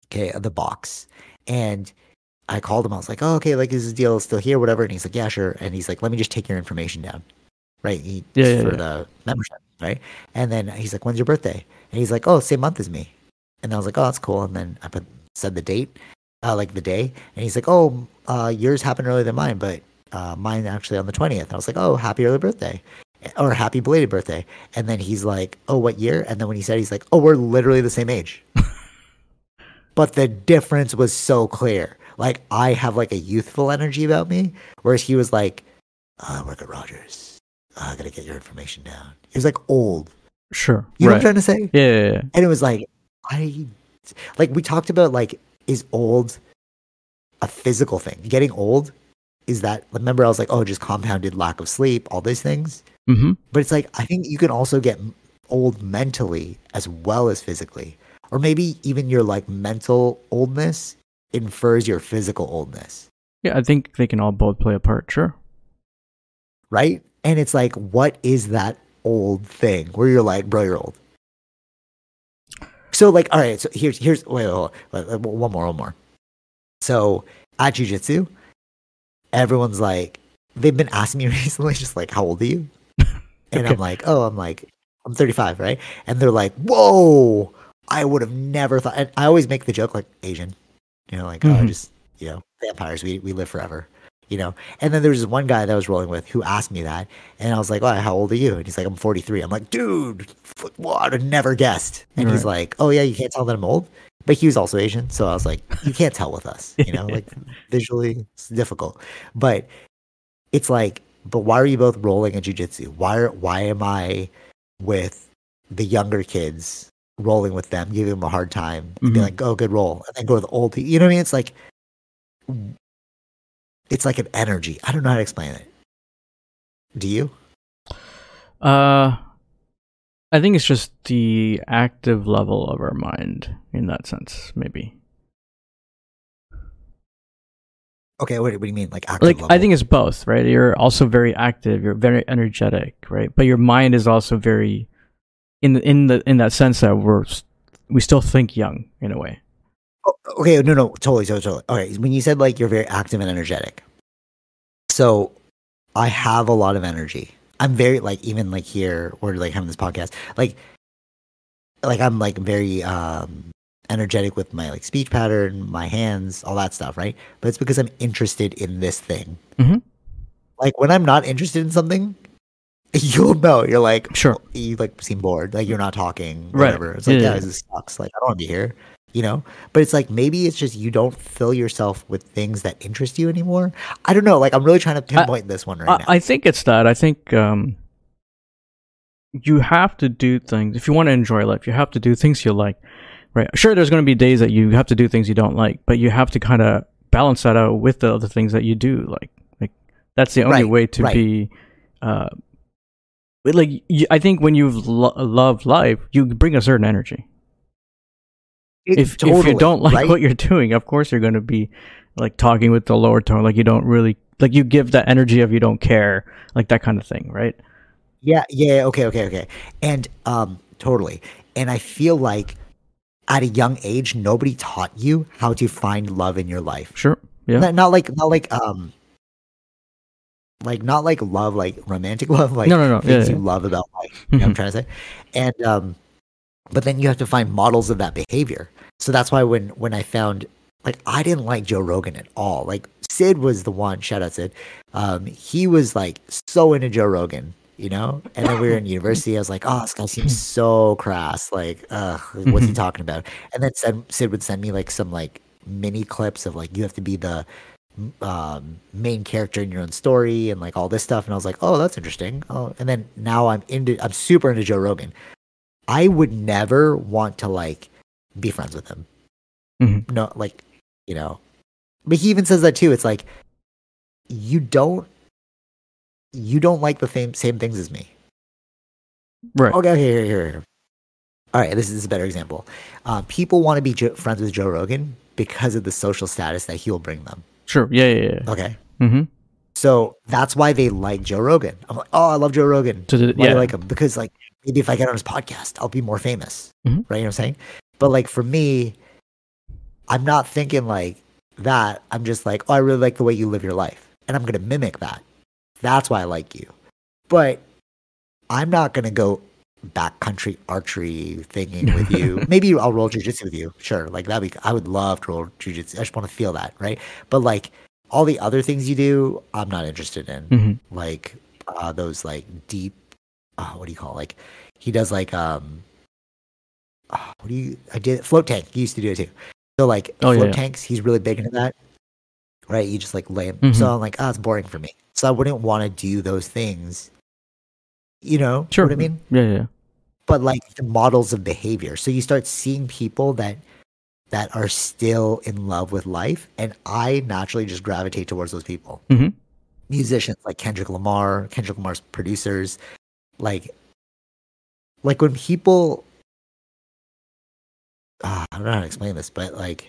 Okay, the box. And I called him. I was like, "Oh, okay. Like, is this deal still here? Whatever." And he's like, "Yeah, sure." And he's like, "Let me just take your information down, right? He, Yeah, yeah, for yeah. the membership, right?" And then he's like, "When's your birthday?" And he's like, "Oh, same month as me." And I was like, "Oh, that's cool." And then I put said the date, uh, like the day, and he's like, "Oh, uh, yours happened earlier than mine, but uh, mine actually on the twentieth. I was like, "Oh, happy early birthday." Or happy belated birthday. And then he's like, Oh, what year? And then when he said, he's like, Oh, we're literally the same age. but the difference was so clear. Like I have like a youthful energy about me, whereas he was like, oh, I work at Rogers. Oh, I gotta get your information down. He was like old. Sure. You know what I'm trying to say? Yeah, yeah, yeah. And it was like, I like we talked about like, is old a physical thing? Getting old is that remember I was like, oh, just compounded lack of sleep, all these things. Hmm But it's like I think you can also get old mentally as well as physically. Or maybe even your like mental oldness infers your physical oldness, Yeah, I think they can all both play a part. Sure. right? And it's like what is that old thing where you're like, bro, you're old. So like all right, so here's here's wait, wait, wait, wait, one more, one more. So at jujitsu, everyone's like they've been asking me recently just like how old are you? And I'm like, oh, I'm like, I'm 35, right? And they're like, whoa, I would have never thought. And I always make the joke like Asian, you know, like, oh, Mhm. just, you know, vampires, we, we live forever, you know? And then there was this one guy that I was rolling with who asked me that. And I was like, oh, how old are you? And he's like, I'm 43. I'm like, dude, what? I'd have never guessed. And he's like, oh, yeah, you can't tell that I'm old. But he was also Asian. So I was like, you can't tell with us, you know, like visually it's difficult. But it's like, but why are you both rolling in jujitsu? Why are, why am I with the younger kids rolling with them, giving them a hard time, and be like, oh, good roll, and then go to the old people? You know what I mean? It's like, it's like an energy. I don't know how to explain it. Do you? Uh, I think it's just the active level of our mind in that sense, maybe. Okay, what, what do you mean? Like active Like I think it's both, right? You're also very active. You're very energetic, right? But your mind is also very, in the, in the in that sense that we're we still think young in a way. Oh, okay, no, no, totally, totally, totally. Okay, when you said like you're very active and energetic, so I have a lot of energy. I'm very like even like here or like having this podcast, like like I'm like very um energetic with my like speech pattern, my hands, all that stuff, right? But it's because I'm interested in this thing. Mhm. Like when I'm not interested in something, you'll know. You're like, Sure. you like seem bored, like you're not talking, Right. whatever. It's like, Yeah, yeah, this sucks. Like I don't want to be here, you know. But it's like maybe it's just you don't fill yourself with things that interest you anymore. I don't know. Like I'm really trying to pinpoint this one right now. I, I think it's that. I think um, you have to do things if you want to enjoy life. You have to do things you like, right? Sure, there's going to be days that you have to do things you don't like, but you have to kind of balance that out with the other things that you do like. Like that's the only Right, way to right. be. Uh, like you, I think when you lo- love life, you bring a certain energy. It- If if you don't like right? what you're doing, of course you're going to be like talking with the lower tone, like you don't really like you give that energy of you don't care, like that kind of thing, right? Yeah, yeah, okay, okay, okay. And um totally. And I feel like at a young age nobody taught you how to find love in your life. Sure. Yeah. Not, not like not like um like not like love like romantic love like No, no, no. things Yeah, you yeah. love about life. You know what I'm Mhm. trying to say? And um but then you have to find models of that behavior. So that's why when when I found like I didn't like Joe Rogan at all. Like Sid was the one, shout out Sid. Um he was like so into Joe Rogan, you know? And then we were in university, I was like, oh, this guy seems so crass. Like, uh, what's he Mhm. talking about? And then Sid, Sid would send me like some like mini clips of like you have to be the um, main character in your own story and like all this stuff. And I was like, oh, that's interesting. Oh, and then now I'm into, I'm super into Joe Rogan. I would never want to like be friends with him. Mhm. No, like, you know, but he even says that too. It's like, you don't, you don't like the same, same things as me. Right. Okay, here, here, here. All right, this is a better example. Uh, people want to be jo- friends with Joe Rogan because of the social status that he'll bring them. Sure. Yeah. Yeah. yeah. Okay. Mm-hmm. So that's why they like Joe Rogan. I'm like, oh, I love Joe Rogan. So the- Why do yeah. you like him? Because like maybe if I get on his podcast, I'll be more famous. Mhm. Right? You know what I'm saying? But like for me, I'm not thinking like that. I'm just like, oh, I really like the way you live your life. And I'm gonna mimic that. That's why I like you. But I'm not gonna go backcountry archery thinking with you. Maybe I'll roll jujitsu with you. Sure. Like that'd be I would love to roll jujitsu. I just want to feel that, right? But like all the other things you do, I'm not interested in hmm like uh those like deep uh, what do you call it? like he does like um uh, what do you I did float tank he used to do it too so like Oh, float yeah. tanks he's really big into that right you just like lay him Mhm. so I'm like oh it's boring for me so I wouldn't want to do those things you know Sure. what I mean Yeah. Yeah. but like the models of behavior so you start seeing people that that are still in love with life and I naturally just gravitate towards those people Mhm. musicians like Kendrick Lamar, Kendrick Lamar's producers, like like when people ah, I don't know how to explain this, but like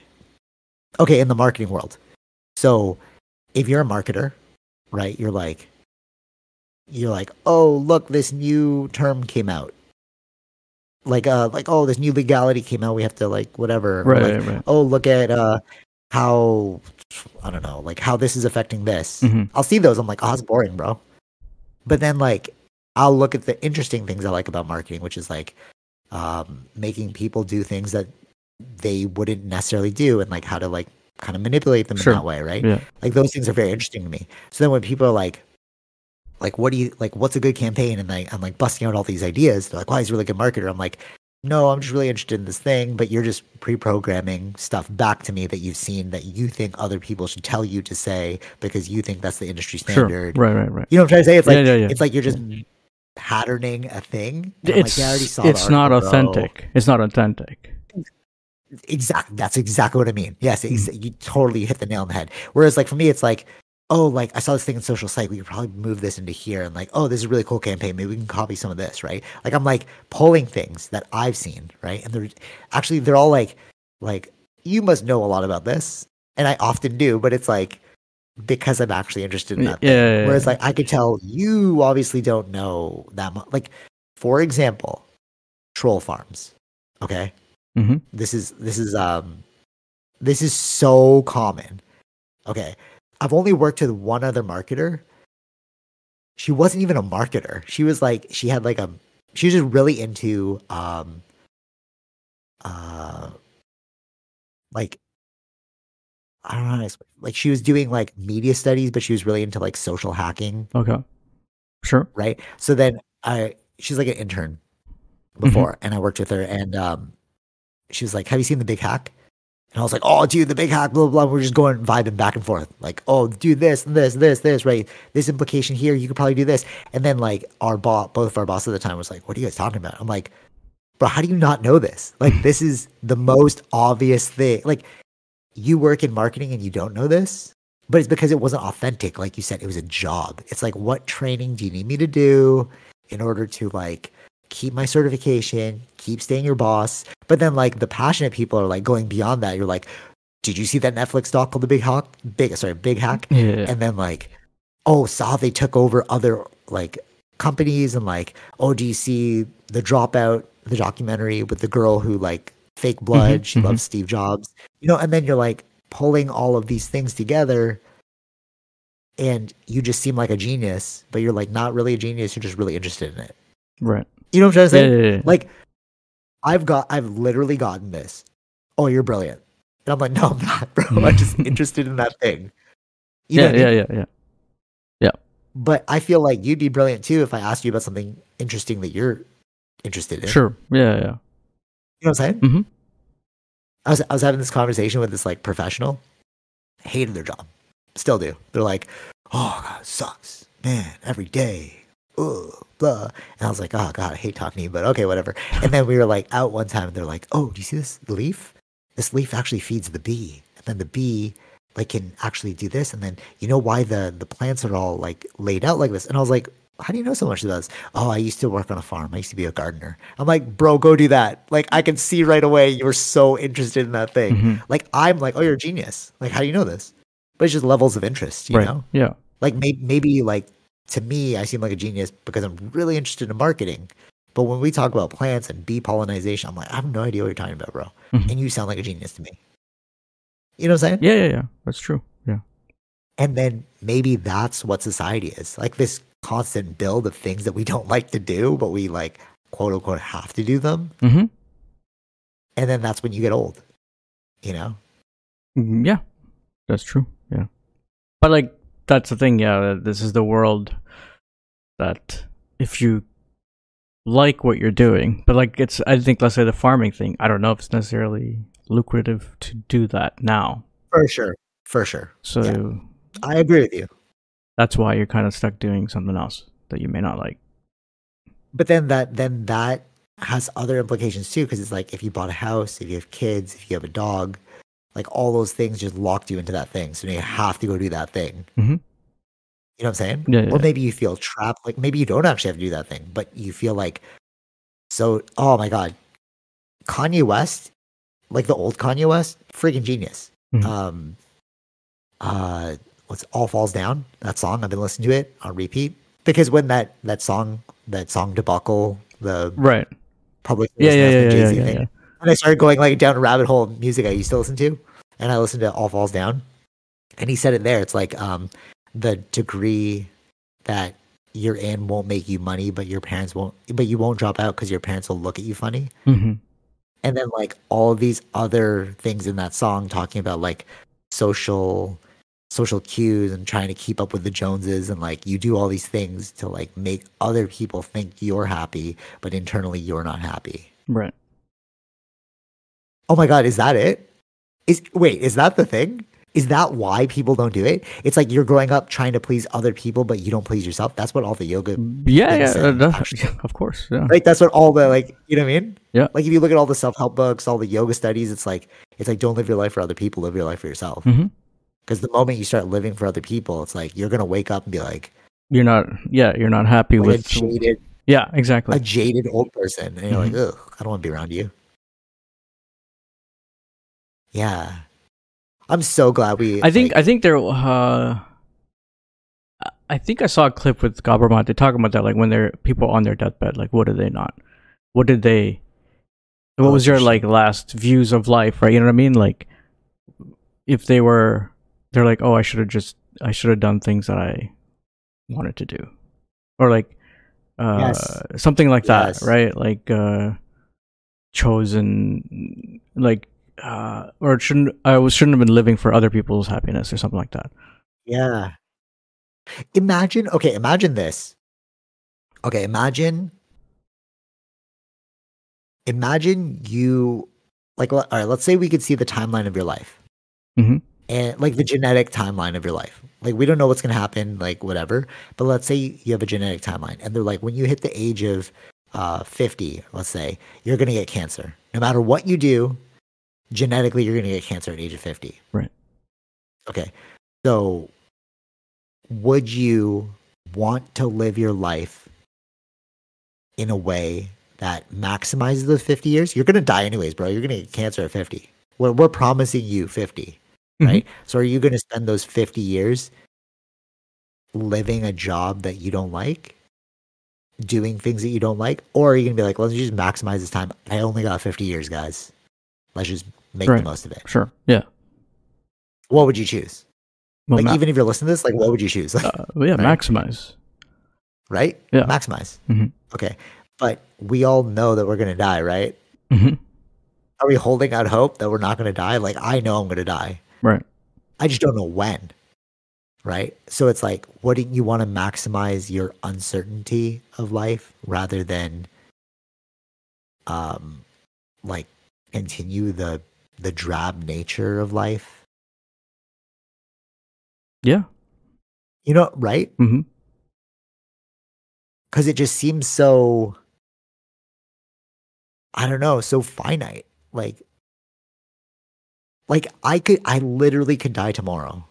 okay, in the marketing world. So if you're a marketer, right, you're like you're like, oh look, this new term came out. Like uh like oh this new legality came out, we have to like whatever. Right. like, right. Right. oh look at uh how I don't know, like how this is affecting this. Mhm. I'll see those. I'm like, oh, it's boring, bro. But then like I'll look at the interesting things I like about marketing, which is like um, making people do things that they wouldn't necessarily do, and like how to like kind of manipulate them Sure. in that way, right? Yeah. Like those things are very interesting to me. So then when people are like, like, what do you like? What's a good campaign? And like I'm like busting out all these ideas. They're like, wow, he's a really good marketer. I'm like, no, I'm just really interested in this thing, but you're just pre-programming stuff back to me that you've seen that you think other people should tell you to say because you think that's the industry Sure. standard. Right. Right. Right. You know what I'm trying to say? It's like Yeah, yeah, yeah. it's like you're just patterning a thing. I'm like, It's "Yeah, I already saw it's not article, bro." authentic. It's not authentic. Exactly. That's exactly what I mean. Yes, Mm-hmm. you totally hit the nail on the head. Whereas, like for me, it's like, oh, like I saw this thing in social site. We could probably move this into here, and like, oh, this is a really cool campaign. Maybe we can copy some of this, right? Like I'm like pulling things that I've seen, right? And they're actually they're all like, like you must know a lot about this, and I often do, but it's like because I'm actually interested in Yeah, that. thing. yeah, yeah, Whereas, like I could tell you obviously don't know that much. Like, for example, troll farms. Okay hmm this is this is um this is so common. Okay. I've only worked with one other marketer. She wasn't even a marketer. She was like she had like a she was just really into um uh like i don't know how to explain like she was doing like media studies but she was really into like social hacking. Okay. Sure. right? So then I she's like an intern before, and I worked with her, and um, she was like, "Have you seen the Big Hack?" And I was like, "Oh, dude, the Big Hack, blah blah." blah. We're just going vibing back and forth, like, "Oh, do this, this, this, this, right? This implication here, you could probably do this." And then like our boss, both of our boss at the time was like, "What are you guys talking about?" I'm like, "Bro, how do you not know this? Like, this is the most obvious thing. Like, you work in marketing and you don't know this." But it's because it wasn't authentic. Like you said, it was a job. It's like, what training do you need me to do in order to like keep my certification, keep staying your boss? But then like the passionate people are like going beyond that. You're like, did you see that Netflix doc called The Big Hack? Big sorry, Big Hack? Yeah. yeah, yeah. And then like, oh, saw they took over other like companies and like, oh, do you see the dropout, the documentary with the girl who like fake blood? she mhm. loves Steve Jobs. You know, and then you're like pulling all of these things together and you just seem like a genius, but you're like not really a genius, you're just really interested in it. Right. You know what I'm trying to Yeah. say? yeah, yeah. Like I've got I've literally gotten this. Oh, you're brilliant. And I'm like, no, I'm not, bro. I'm just interested in that thing. You know yeah, I mean? yeah, yeah, yeah. But I feel like you'd be brilliant too if I asked you about something interesting that you're interested in. Sure. Yeah, yeah. You know what I'm saying? Mhm. I was I was having this conversation with this like professional, hated their job, Still do. They're like, oh god, it sucks, man. Every day, ugh, blah. And I was like, oh god, I hate talking to you, but okay, whatever. And then we were like out one time, and they're like, oh, do you see this leaf? This leaf actually feeds the bee, and then the bee like can actually do this. And then you know why the the plants are all like laid out like this? And I was like, how do you know so much of this? Oh, I used to work on a farm. I used to be a gardener. I'm like, bro, go do that. Like, I can see right away you're so interested in that thing. Mhm. Like, I'm like, oh, you're a genius. Like, how do you know this? But it's just levels of interest, you right. know? Yeah. Like, maybe, maybe, like, to me, I seem like a genius because I'm really interested in marketing. But when we talk about plants and bee pollination, I'm like, I have no idea what you're talking about, bro. Mhm. And you sound like a genius to me. You know what I'm saying? Yeah. Yeah. Yeah. That's true. Yeah. And then maybe that's what society is like this constant build of things that we don't like to do, but we like quote unquote have to do them. Mm-hmm. And then that's when you get old, you know? Mm, Yeah, that's true. Yeah, but like that's the thing. Yeah, this is the world that if you like what you're doing, but like it's I think let's say the farming thing. I don't know if it's necessarily lucrative to do that now. For sure. For sure. So Yeah. I agree with you. that's why you're kind of stuck doing something else that you may not like. But then that then that has other implications too, because it's like if you bought a house, if you have kids, if you have a dog, like all those things just locked you into that thing. So you have to go do that thing. Mhm. You know what I'm saying? Yeah, yeah, Or maybe you feel trapped. Like maybe you don't actually have to do that thing, but you feel like so. Oh my god, Kanye West, like the old Kanye West, freaking genius. Mhm. Um, uh, what's all falls down? That song I've been listening to it on repeat because when that that song that song debacle the Right. public Yeah. Yeah. Yeah. Yeah. Yeah. thing, yeah. and I started going like down a rabbit hole of music I used to listen to, and I listened to All Falls Down, and he said it there. It's like um, the degree that you're in won't make you money, but your parents won't, but you won't drop out because your parents will look at you funny. hmm And then like all of these other things in that song talking about like social social cues and trying to keep up with the Joneses and like you do all these things to like make other people think you're happy, but internally you're not happy. Right. Oh my god, is that it? Is wait, is that the thing? Is that why people don't do it? It's like you're growing up trying to please other people, but you don't please yourself. That's what all the yoga, Yeah. Yeah. uh, actually. of course. Yeah. like that's what all the like, you know what I mean? Yeah. Like if you look at all the self help books, all the yoga studies, it's like it's like don't live your life for other people, live your life for yourself. hmm Because the moment you start living for other people, it's like you're gonna wake up and be like, You're not. Yeah. You're not happy like with. jaded, Yeah. Exactly. A jaded old person, and you're Mm-hmm. like, ugh, I don't want to be around you. Yeah, I'm so glad we. I think like, I think there. Uh, I think I saw a clip with Gabor Mate. They talk about that, like when they're people on their deathbed. Like, what did they not? What did they? What Oh, was your like last views of life? Right? You know what I mean? Like, if they were, they're like, oh, I should have just, I should have done things that I wanted to do, or like, uh, Yes. something like that, Yes. right? Like, uh, chosen, like, uh, or shouldn't I was shouldn't have been living for other people's happiness or something like that. Yeah. Imagine, okay, imagine this. Okay, imagine imagine you like all right, let's say we could see the timeline of your life. Mhm. And like the genetic timeline of your life. Like we don't know what's going to happen like whatever, but let's say you have a genetic timeline and they're like when you hit the age of uh 50, let's say, you're going to get cancer. No matter what you do, genetically you're going to get cancer at age of 50. Right. Okay. So would you want to live your life in a way that maximizes those 50 years? You're going to die anyways, bro. You're going to get cancer at 50. We're, we're promising you 50, Mhm. right? So are you going to spend those 50 years living a job that you don't like? Doing things that you don't like? Or are you going to be like, let's just maximize this time. I only got 50 years, guys. Let's just make Right. the most of it. Sure. Yeah. What would you choose? Well, like, ma- even if you're listening to this, like, what would you choose? uh, yeah, right? maximize. right? Yeah. Maximize. Mhm. Okay. But we all know that we're going to die, right? hmm Are we holding out hope that we're not going to die? Like, I know I'm going to die. Right. I just don't know when. Right. So it's like, wouldn't you want to maximize your uncertainty of life rather than, um, like continue the the drab nature of life? Yeah. You know, right? hmm Because it just seems so, I don't know, so finite. Like, like I could, I literally could die tomorrow.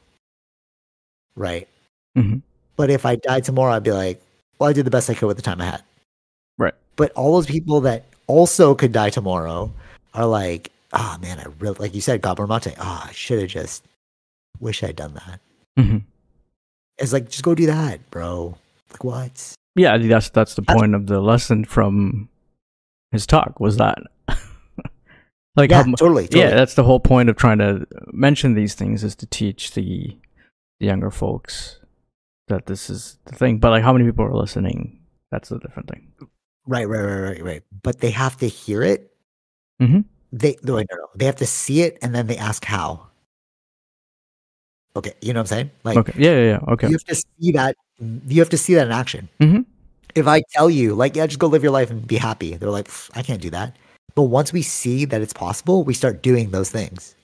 Right. Mhm. But if I died tomorrow, I'd be like, well, I did the best I could with the time I had. Right. But all those people that also could die tomorrow are like, oh man, I really, like you said, Gabor Mate. Oh, I should have just, wish I'd done that. hmm It's like, just go do that, bro. Like, what? Yeah, that's that's the That's- point of the lesson from his talk was that. like Yeah, how, totally, totally. yeah, that's the whole point of trying to mention these things is to teach the, the younger folks that this is the thing. But like, how many people are listening? That's a different thing. Right, right, right, right, right. But they have to hear it. Mhm. They no, no, no. They have to see it, and then they ask how. Okay, you know what I'm saying? Like Okay. Yeah, yeah, yeah. Okay. you have to see that. You have to see that in action. Mhm. If I tell you, like, yeah, just go live your life and be happy, they're like, I can't do that. But once we see that it's possible, we start doing those things.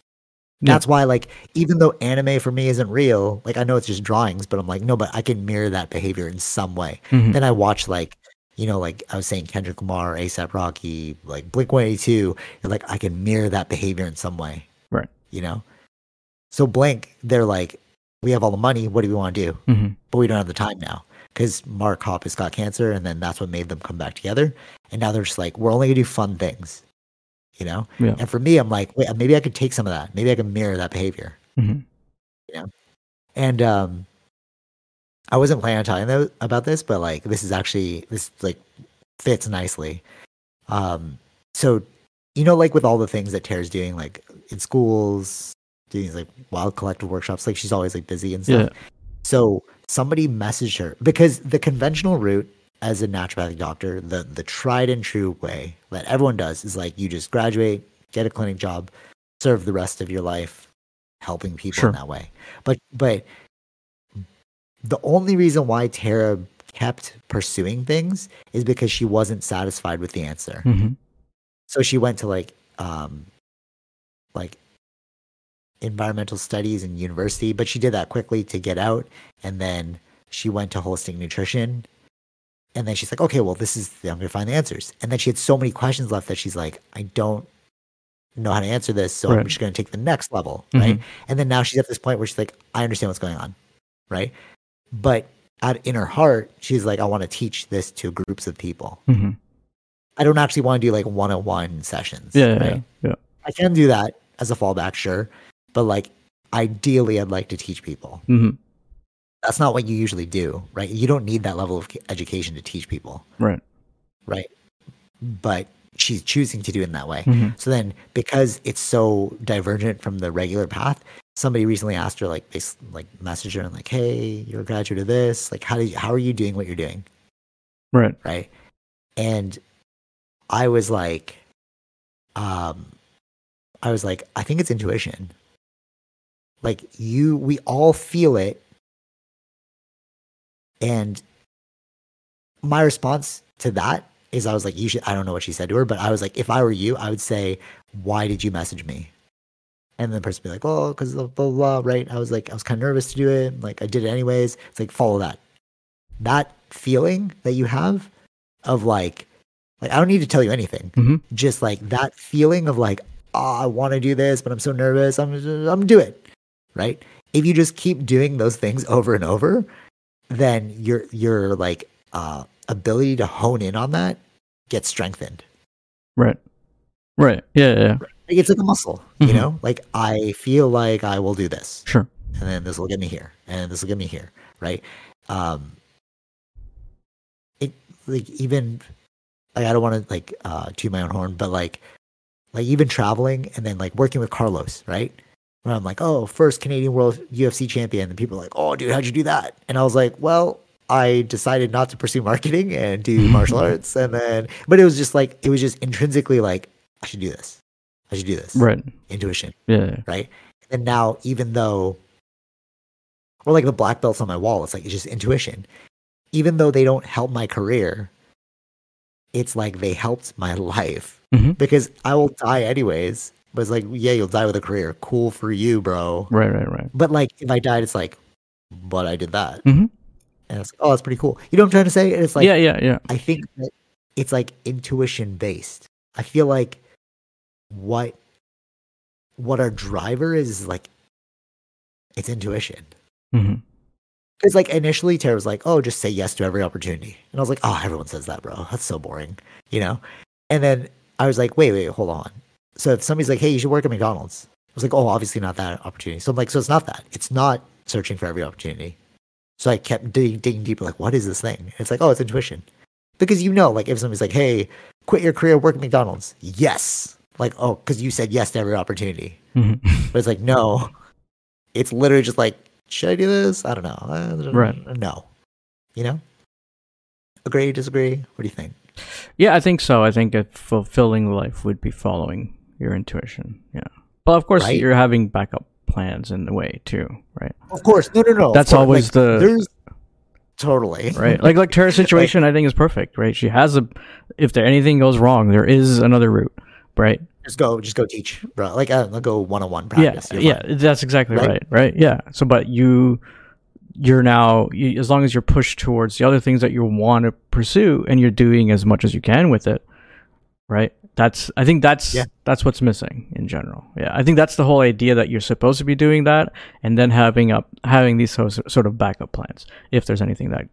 Yeah. That's why, like, even though anime for me isn't real, like, I know it's just drawings, but I'm like, no, but I can mirror that behavior in some way. Mhm. Then I watch like, you know, like I was saying Kendrick Lamar, ASAP Rocky, like Blink 182, and like I can mirror that behavior in some way. Right. You know? So Blink, they're like, we have all the money, what do we want to do? Mhm. But we don't have the time now. Because Mark Hoppus got cancer and then that's what made them come back together. And now they're just like, we're only gonna do fun things. You know? Yeah. And for me, I'm like, wait, maybe I could take some of that. Maybe I can mirror that behavior. Mhm. You know. And um, I wasn't planning on telling them about this, but like this is actually this like fits nicely. Um, so you know, like with all the things that Tara's doing, like in schools, doing these like wild collective workshops, like she's always like busy and stuff. Yeah. So somebody messaged her because the conventional route as a naturopathic doctor, the the tried and true way that everyone does is like you just graduate, get a clinic job, serve the rest of your life helping people Sure. in that way. But but the only reason why Tara kept pursuing things is because she wasn't satisfied with the answer. Mhm. So she went to like um like environmental studies in university, but she did that quickly to get out and then she went to holistic nutrition. And then she's like, okay, well, this is I'm gonna find the answers. And then she had so many questions left that she's like, I don't know how to answer this, so I'm just gonna take the next level. Mhm. Right. And then now she's at this point where she's like, I understand what's going on. Right. But at, in her heart, she's like, I want to teach this to groups of people. Mhm. I don't actually want to do like one on one sessions. Yeah, yeah, right? yeah, yeah. I can do that as a fallback, sure. But like ideally I'd like to teach people. Mhm. That's not what you usually do, right? You don't need that level of education to teach people, Right. right? But she's choosing to do it in that way. Mhm. So then because it's so divergent from the regular path, somebody recently asked her like they like messaged her and like, "Hey, you're a graduate of this. Like how do you, how are you doing what you're doing?" Right. right? And I was like, um, I was like, I think it's intuition. Like you, we all feel it. And my response to that is, I was like, you should. I don't know what she said to her, but I was like, if I were you, I would say, why did you message me? And the person be like, oh, because blah, blah, blah, right? I was like, I was kind of nervous to do it. Like, I did it anyways. It's like, follow that. That feeling that you have of like, like, I don't need to tell you anything. Mhm. Just like that feeling of like, oh, I want to do this, but I'm so nervous. I'm, I'm gonna do it. Right. If you just keep doing those things over and over, then your, your like, uh, ability to hone in on that gets strengthened. Right. Right. Yeah, yeah, yeah. It's like a muscle, you Mhm. know? Like I feel like I will do this, Sure. and then this will get me here, and this will get me here, right? Um, it like even like I don't want to like uh to my own horn, but like like even traveling and then like working with Carlos, right? Where I'm like, oh, first Canadian World UFC champion, and people are like, oh, dude, how'd you do that? And I was like, well, I decided not to pursue marketing and do martial arts, and then, but it was just like it was just intrinsically like I should do this, I should do this, Right. intuition Yeah. right? And now, even though, or like the black belts on my wall, it's like it's just intuition. Even though they don't help my career, it's like they helped my life Mhm. because I will die anyways. But it's like, yeah, you'll die with a career. Cool for you, bro. Right, right, right. But like, if I died, it's like, but I did that. Mhm. And it's oh, that's pretty cool. You know what I'm trying to say? And it's like yeah, yeah, yeah. I think that it's like intuition based. I feel like what what our driver is, is like it's intuition. hmm Because like initially Tara was like, "Oh, just say yes to every opportunity," and I was like, "Oh, everyone says that, bro. That's so boring," you know. And then I was like, "Wait, wait, hold on." So if somebody's like, "Hey, you should work at McDonald's," I was like, "Oh, obviously not that opportunity." So I'm like, "So it's not that. It's not searching for every opportunity." So I kept digging, digging deeper, like, "What is this thing?" And it's like, "Oh, it's intuition," because you know, like if somebody's like, "Hey, quit your career, work at McDonald's," yes, like, oh, because you said yes to every opportunity. hmm But it's like, no, it's literally just like, should I do this? I don't know. Uh, Right. No. You know? Agree, disagree? What do you think? Yeah, I think so. I think a fulfilling life would be following your intuition. Yeah, but of course, Right. you're having backup plans in the way too, right? Of course. No, no, no. That's always Like, the- There's totally. Right, like like Tara's situation, I think is perfect, right? She has a, if there anything goes wrong, there is another route, right? Just go, just go teach, bro. Like, uh, go one on one Yeah, practice. Yeah, fine. that's exactly Right? right? right, Yeah. So, but you, you're now you, as long as you're pushed towards the other things that you want to pursue, and you're doing as much as you can with it, right? That's I think that's Yeah. that's what's missing in general. Yeah, I think that's the whole idea that you're supposed to be doing that, and then having up having these so, sort of backup plans if there's anything that.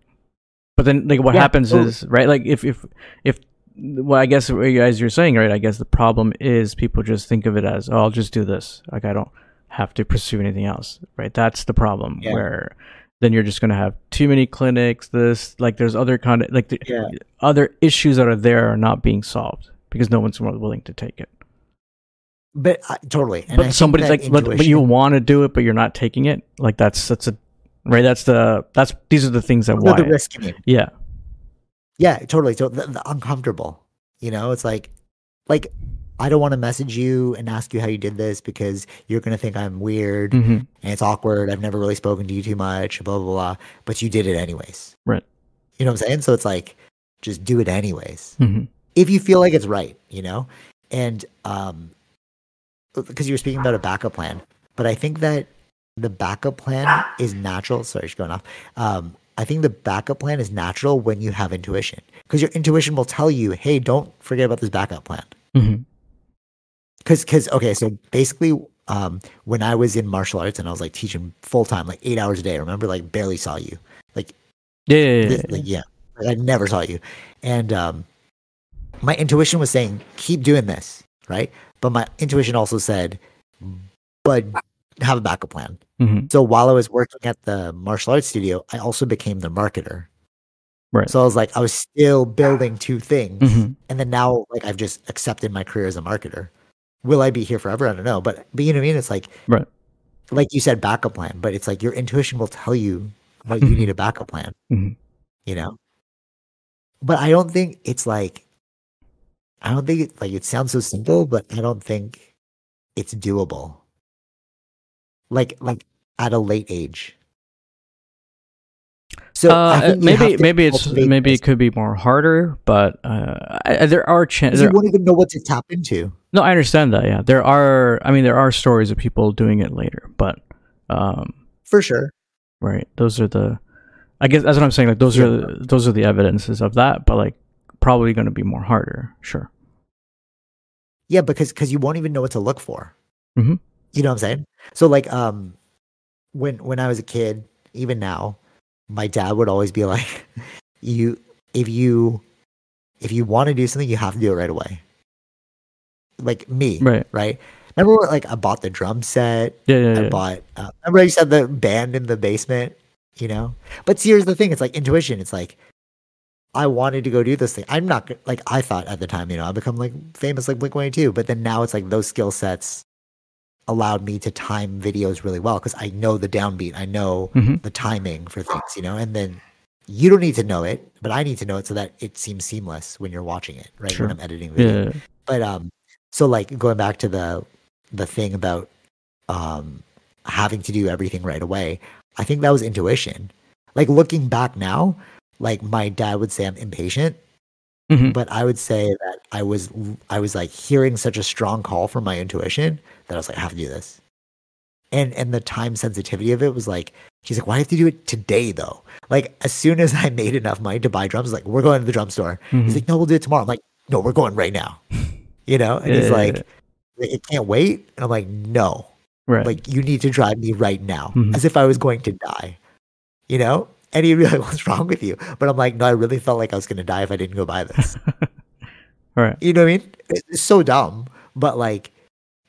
But then, like, what Yeah, happens totally. is right, like if if if well, I guess as you're saying, right? I guess the problem is people just think of it as, oh, I'll just do this. Like I don't have to pursue anything else, right? That's the problem Yeah. where then you're just going to have too many clinics. This like there's other kind of like the, Yeah. other issues that are there are not being solved because no one's willing to take it. But uh, totally. And but think somebody's like, but, but you want to do it, but you're not taking it. Like that's that's a right. That's the that's these are the things that why. the risk. Yeah. Yeah, totally. So the, the uncomfortable, you know, it's like, like I don't want to message you and ask you how you did this because you're gonna think I'm weird hmm and it's awkward. I've never really spoken to you too much, blah blah blah. But you did it anyways. Right. You know what I'm saying? So it's like, just do it anyways hmm if you feel like it's right, you know, and um, because you were speaking about a backup plan, but I think that the backup plan is natural. Sorry, she's going off. Um, I think the backup plan is natural when you have intuition, because your intuition will tell you, "Hey, don't forget about this backup plan." Because, because okay, so basically, um, when I was in martial arts and I was like teaching full time, like eight hours a day, remember, like barely saw you, like Yeah. yeah, yeah, this, like, yeah, like, I never saw you, and um, my intuition was saying keep doing this, right? But my intuition also said, but have a backup plan. Mhm. So while I was working at the martial arts studio, I also became the marketer. Right. So I was like, I was still building two things, Mhm. and then now like I've just accepted my career as a marketer. Will I be here forever? I don't know, but but you know what I mean. It's like Right. like you said, backup plan, but it's like your intuition will tell you what you Mhm. need a backup plan Mhm. you know but i don't think it's like i don't think it like it sounds so simple but i don't think it's doable like like at a late age so uh, think you have maybe maybe it's maybe this, it could be more harder, but uh, I, there are chances. you won't even know what to tap into No, I understand that. Yeah, there are. I mean, there are stories of people doing it later, but um, for sure right, those are the. I guess that's what I'm saying. Like those Yeah. are those are the evidences of that, but like probably going to be more harder. Sure. yeah because because you won't even know what to look for Mhm. You know what i'm saying so like um when when i was a kid even now my dad would always be like you if you if you want to do something you have to do it right away like me Right. right remember what, like i bought the drum set Yeah. Yeah. i yeah. bought uh, remember i used to have the band in the basement you know but see, here's the thing it's like intuition it's like i wanted to go do this thing i'm not like i thought at the time you know i become like famous like blink 182 but then now it's like those skill sets allowed me to time videos really well because i know the downbeat i know Mhm. the timing for things you know and then you don't need to know it but i need to know it so that it seems seamless when you're watching it right Sure. when i'm editing video Yeah. but um so like going back to the the thing about um having to do everything right away i think that was intuition like looking back now like my dad would say i'm impatient Mhm. but i would say that i was i was like hearing such a strong call from my intuition that i was like i have to do this. And and the time sensitivity of it was like she's like why do you have to do it today though? Like as soon as i made enough money to buy drums like we're going to the drum store. Mhm. he's like no we'll do it tomorrow. I'm like no we're going right now. You know? And he's Yeah. like it can't wait. And i'm like no. Right. like you need to drive me right now. Mhm. as if i was going to die. You know and he really what's wrong with you? But i'm like no i really felt like i was going to die if i didn't go buy this. Right. you know what i mean? It- it's so dumb but like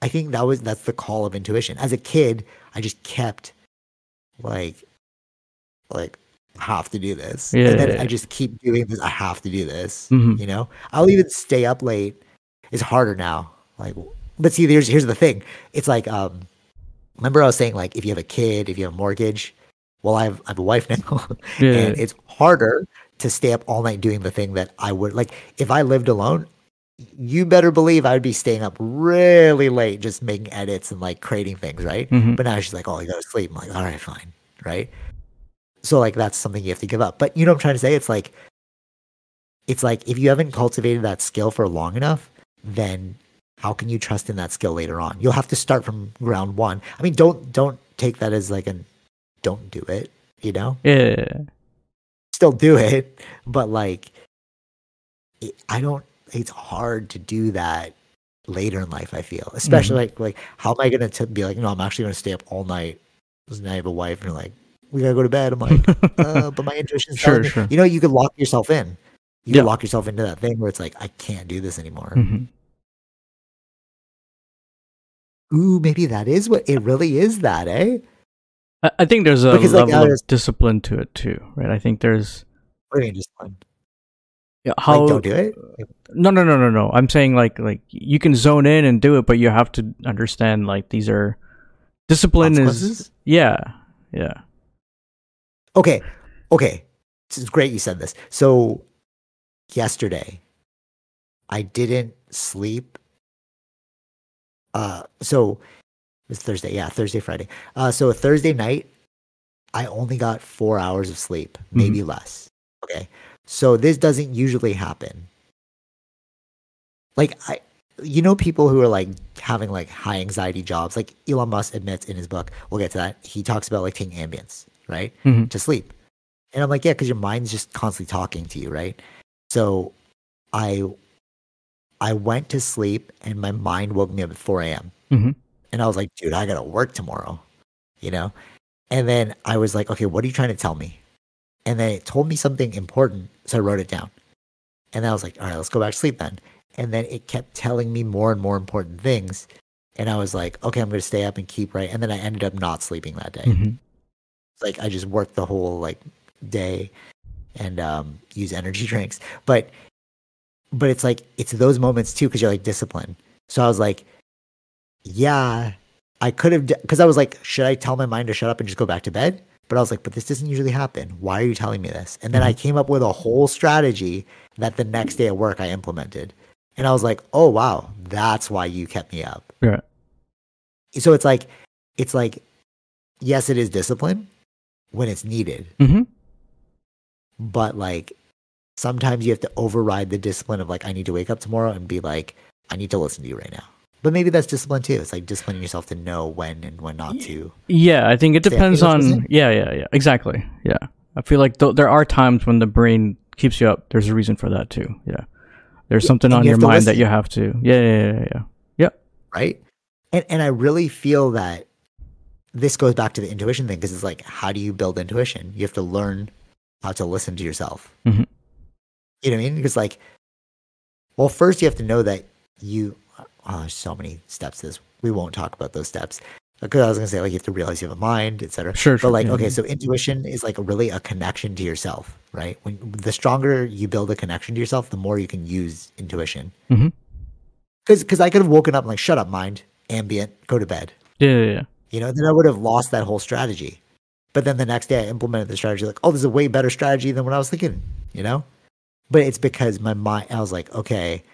i think that was that's the call of intuition. As a kid i just kept like like I have to do this. Yeah, and then yeah, i just keep doing this i have to do this Mhm. you know? I'll even stay up late. It's harder now. Like but see here's here's the thing. It's like um remember i was saying like if you have a kid if you have a mortgage well i have, I have a wife now Yeah. and it's harder to stay up all night doing the thing that i would like if i lived alone you better believe i would be staying up really late just making edits and like creating things right? Mhm. but now she's like oh you gotta sleep. I'm like all right fine. Right? So like that's something you have to give up. But you know what i'm trying to say? It's like it's like if you haven't cultivated that skill for long enough then how can you trust in that skill later on? You'll have to start from ground one. I mean don't don't take that as like an don't do it you know yeah. still do it but like it, i don't it's hard to do that later in life i feel especially like like how am i gonna be like no i'm actually gonna stay up all night because now i have a wife and you're like we gotta go to bed i'm like uh, but my intuition Sure, sure. you know you could lock yourself in you Yeah. can lock yourself into that thing where it's like i can't do this anymore Mhm. ooh maybe that is what it really is that eh I, I think there's a Because, level I of discipline to it too, right? I think there's what do you mean like, yeah, how don't do it No, no, no, no, no. I'm saying like like you can zone in and do it, but you have to understand like these are discipline is yeah, yeah. Okay. Okay. It's great you said this. So yesterday I didn't sleep. Uh so it was Thursday, yeah, Thursday, Friday. Uh so Thursday night I only got four hours of sleep, maybe less. Okay. So this doesn't usually happen. Like I you know people who are like having like high anxiety jobs, like Elon Musk admits in his book, we'll get to that. He talks about like taking Ambiens, right? Mhm. to sleep. And I'm like, yeah, because your mind's just constantly talking to you, right? So I I went to sleep and my mind woke me up at 4 a.m. Mhm. And I was like, dude, I gotta work tomorrow, you know? And then I was like, okay, what are you trying to tell me? And then it told me something important, so I wrote it down. And then I was like, all right, let's go back to sleep then. And then it kept telling me more and more important things. And I was like, okay, I'm gonna stay up and keep right. And then I ended up not sleeping that day Mhm. like I just worked the whole like day and um use energy drinks. But but it's like it's those moments too because you're like disciplined. So I was like, yeah, I could have because I was like, should I tell my mind to shut up and just go back to bed? But I was like, but this doesn't usually happen. Why are you telling me this? And then I came up with a whole strategy that the next day at work I implemented. And I was like, oh wow, that's why you kept me up. Yeah. So it's like it's like yes, it is discipline when it's needed Mhm. but like sometimes you have to override the discipline of like I need to wake up tomorrow and be like I need to listen to you right now. But maybe that's discipline too. It's like disciplining yourself to know when and when not to. Yeah, I think it depends on yeah, yeah, yeah. Exactly. Yeah. I feel like th- there are times when the brain keeps you up. There's a reason for that too. Yeah. There's something and on you your mind that you have to. Yeah, yeah, yeah, yeah. Yeah. right? And and I really feel that this goes back to the intuition thing because it's like how do you build intuition? You have to learn how to listen to yourself. Mhm. You know what I mean? Because like, well, first you have to know that you. Oh, there's so many steps. to This we won't talk about those steps because I was gonna say like you have to realize you have a mind, etc. Sure, sure. But like, okay, yeah. so intuition is like really a connection to yourself, right? When the stronger you build a connection to yourself, the more you can use intuition. Mm-hmm. Because because I could have woken up and like, shut up, mind, Ambien, go to bed. Yeah, yeah, yeah. You know, then I would have lost that whole strategy. But then the next day I implemented the strategy, like, oh, this is a way better strategy than what I was thinking, you know? But it's because my mind, I was like, okay,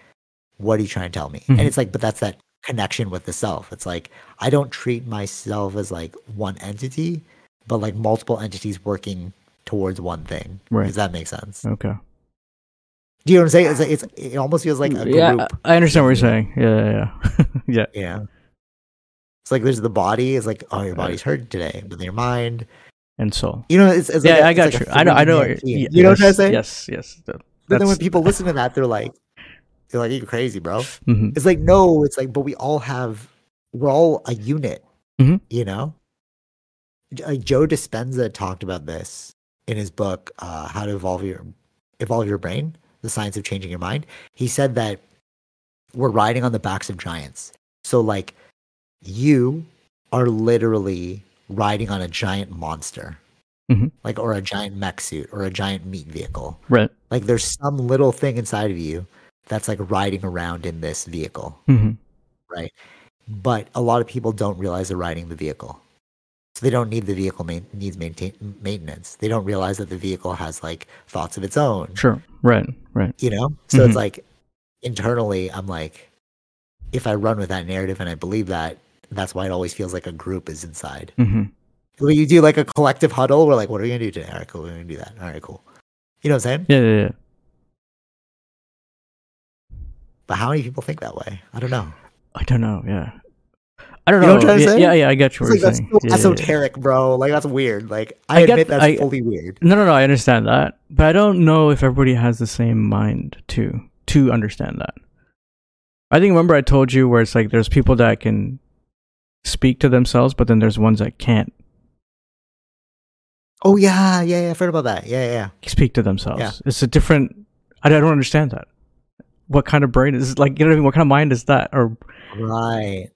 what are you trying to tell me? Mhm. And it's like, but that's that connection with the self. It's like, I don't treat myself as like one entity, but like multiple entities working towards one thing. Right. Does that make sense? Okay. Do you know what I'm saying? It's, like, it's it almost feels like a yeah, group. I I understand what you're saying. Yeah, yeah, yeah. yeah. Yeah. It's like there's the body. It's like oh, your body's hurt today, but your mind. and soul. You know, it's, it's yeah, like I got like you. I know. I know. three-man team. y- You know what I'm saying? yes. Yes, yes. But then when people listen to that, they're like, they're like, "You're crazy, bro." Mhm. It's like no, it's like, but we all have, we're all a unit. Mhm. You know, like Joe Dispenza talked about this in his book, uh, "How to Evolve Your Evolve Your Brain: The Science of Changing Your Mind." He said that we're riding on the backs of giants. So like, you are literally riding on a giant monster, Mhm. like or a giant mech suit or a giant meat vehicle. Right. Like there's some little thing inside of you that's like riding around in this vehicle, hmm right? But a lot of people don't realize they're riding the vehicle. So they don't need the vehicle main, needs maintain, maintenance. They don't realize that the vehicle has like thoughts of its own, Sure. Right. Right. you know? So Mhm. it's like internally I'm like if I run with that narrative and I believe that, that's why it always feels like a group is inside. hmm When you do like a collective huddle, we're like, what are we gonna do today? All right, cool, we're gonna do that. All right, cool. You know what I'm saying? Yeah. Yeah. Yeah. But how many people think that way? I don't know. I don't know. Yeah. I don't You know. know what I'm trying to yeah, say? yeah. Yeah. I get you. It's What you're that's saying. so Yeah, yeah, yeah. esoteric, bro. Like that's weird. Like I, I get- admit that's I- fully weird. No, no, no. I understand that, but I don't know if everybody has the same mind to to understand that. I think remember I told you where it's like there's people that can speak to themselves, but then there's ones that can't Oh yeah, yeah, yeah. I've heard about that. Yeah, yeah, speak to themselves. Yeah. It's a different. I don't understand that. What kind of brain is like? You know what I mean? What kind of mind is that? Or Right.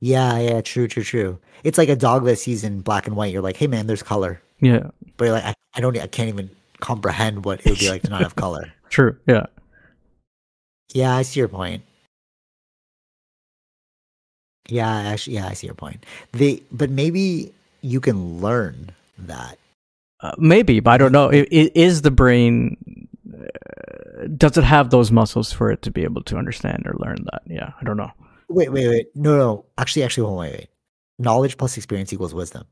Yeah, yeah. True, true, true. It's like a dog that sees in black and white. You're like, hey man, there's color, yeah, but you're like, I, I don't, I can't even comprehend what it would be like to not have color. true. Yeah, Yeah, I see your point. Yeah, actually, yeah, I see your point. The but maybe you can learn that. uh, maybe, but I don't know. It, it is the brain. Does it have those muscles for it to be able to understand or learn that? Yeah, I don't know. Wait, wait, wait. No, no. Actually, actually, hold on, wait, wait. Knowledge plus experience equals wisdom.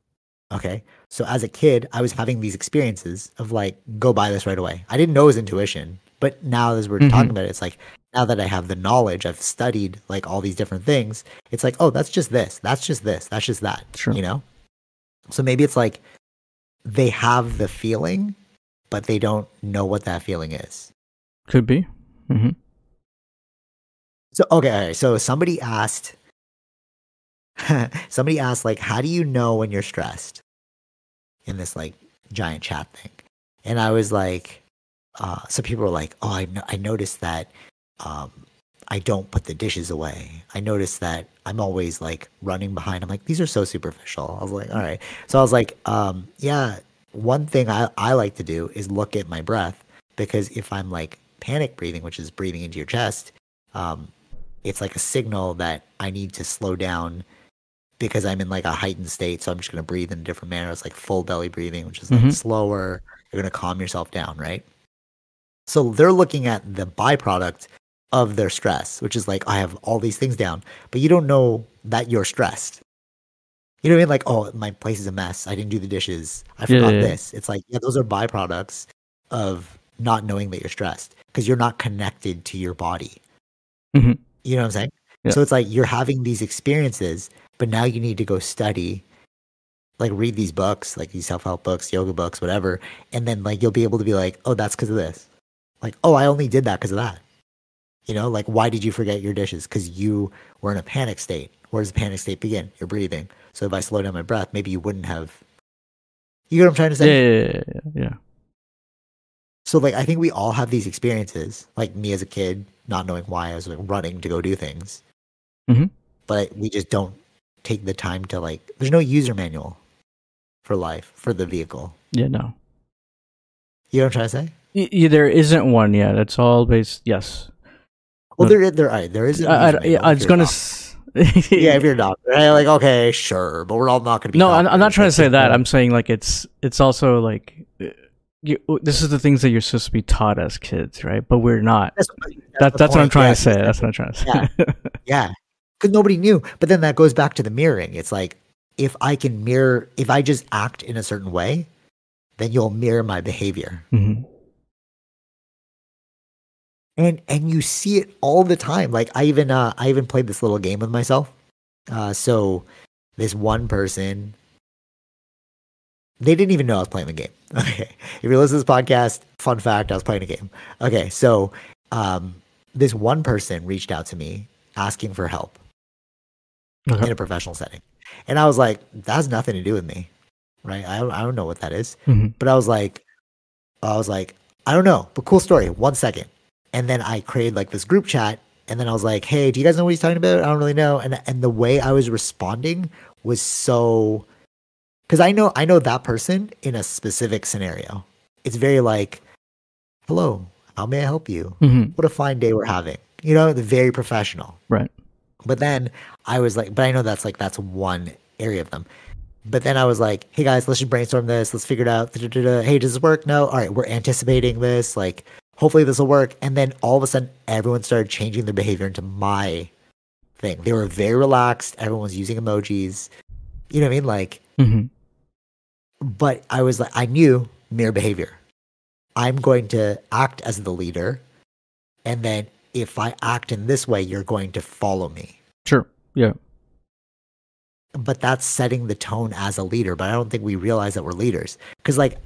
Okay. So as a kid, I was having these experiences of like, go buy this right away. I didn't know it was intuition, but now as we're Mhm. talking about it, it's like now that I have the knowledge, I've studied like all these different things. It's like, oh, that's just this. That's just this. That's just that. Sure. You know. So maybe it's like they have the feeling, but they don't know what that feeling is. Could be. hmm So okay. So somebody asked somebody asked like how do you know when you're stressed in this like giant chat thing. And I was like uh some people were like, "Oh, I no- I noticed that um I don't put the dishes away. I noticed that I'm always like running behind. I'm like, these are so superficial. I was like, all right. So I was like, um, yeah, one thing I, I like to do is look at my breath because if I'm like panic breathing, which is breathing into your chest, um, it's like a signal that I need to slow down because I'm in like a heightened state. So I'm just going to breathe in a different manner. It's like full belly breathing, which is like Mhm. slower. You're going to calm yourself down, right? So they're looking at the byproduct of their stress, which is like, I have all these things down, but you don't know that you're stressed. You know what I mean? Like, oh, my place is a mess. I didn't do the dishes. I Yeah, forgot yeah, yeah. this. It's like, yeah, those are byproducts of not knowing that you're stressed because you're not connected to your body. Mhm. You know what I'm saying? Yeah. So it's like you're having these experiences, but now you need to go study, like read these books, like these self help books, yoga books, whatever. And then like you'll be able to be like, oh, that's because of this. Like, oh, I only did that because of that. You know, like why did you forget your dishes? Because you were in a panic state. Where does the panic state begin? You're breathing. So if I slow down my breath, maybe you wouldn't have. You know what I'm trying to say? yeah, yeah, yeah, yeah. So like I think we all have these experiences. Like me as a kid, not knowing why I was like running to go do things. Mhm. But we just don't take the time to like. There's no user manual for life for the vehicle. Yeah, no. You know what I'm trying to say? Y- there isn't one yet. It's all based. Yes. Well, No. there there are there is. I, I, yeah, I was gonna. s- yeah, if you're a doctor, right? like okay, sure, but we're all not going to be. no, I'm, I'm not trying to say that. I'm saying like it's it's also like uh, you, this is the things that you're supposed to be taught as kids, right? But we're not. That's, That, that's what I'm trying yeah, to say. That's what I'm trying to say. Yeah, because nobody knew. But then that goes back to the mirroring. It's like if I can mirror, if I just act in a certain way, then you'll mirror my behavior. Mhm. and and you see it all the time like i even uh i even played this little game with myself Uh, so this one person, they didn't even know I was playing the game. Okay, if you listen to this podcast, fun fact, I was playing a game. Okay, so um, this one person reached out to me asking for help Okay. in a professional setting, and I was like, that has nothing to do with me, right? I don't, I don't know what that is. Mhm. But I was like, I was like, I don't know, but cool story. One second, and then I created like this group chat, and then I was like, Hey, do you guys know what he's talking about? I don't really know. And and the way I was responding was so, because I know I know that person in a specific scenario. It's very like, hello, how may I help you? Mhm. What a fine day we're having. You know, the very professional. Right. But then I was like, but I know that's like that's one area of them. But then I was like, hey guys, let's just brainstorm this. Let's figure it out. Da-da-da-da. Hey, does this work? No. All right, we're anticipating this. Like, hopefully this will work. And then all of a sudden, everyone started changing their behavior into my thing. They were very relaxed. Everyone was using emojis. You know what I mean? Like, Mhm. But I was like, I knew mirror behavior. I'm going to act as the leader. And then if I act in this way, you're going to follow me. Sure. Yeah. but that's setting the tone as a leader. But I don't think we realize that we're leaders because, like,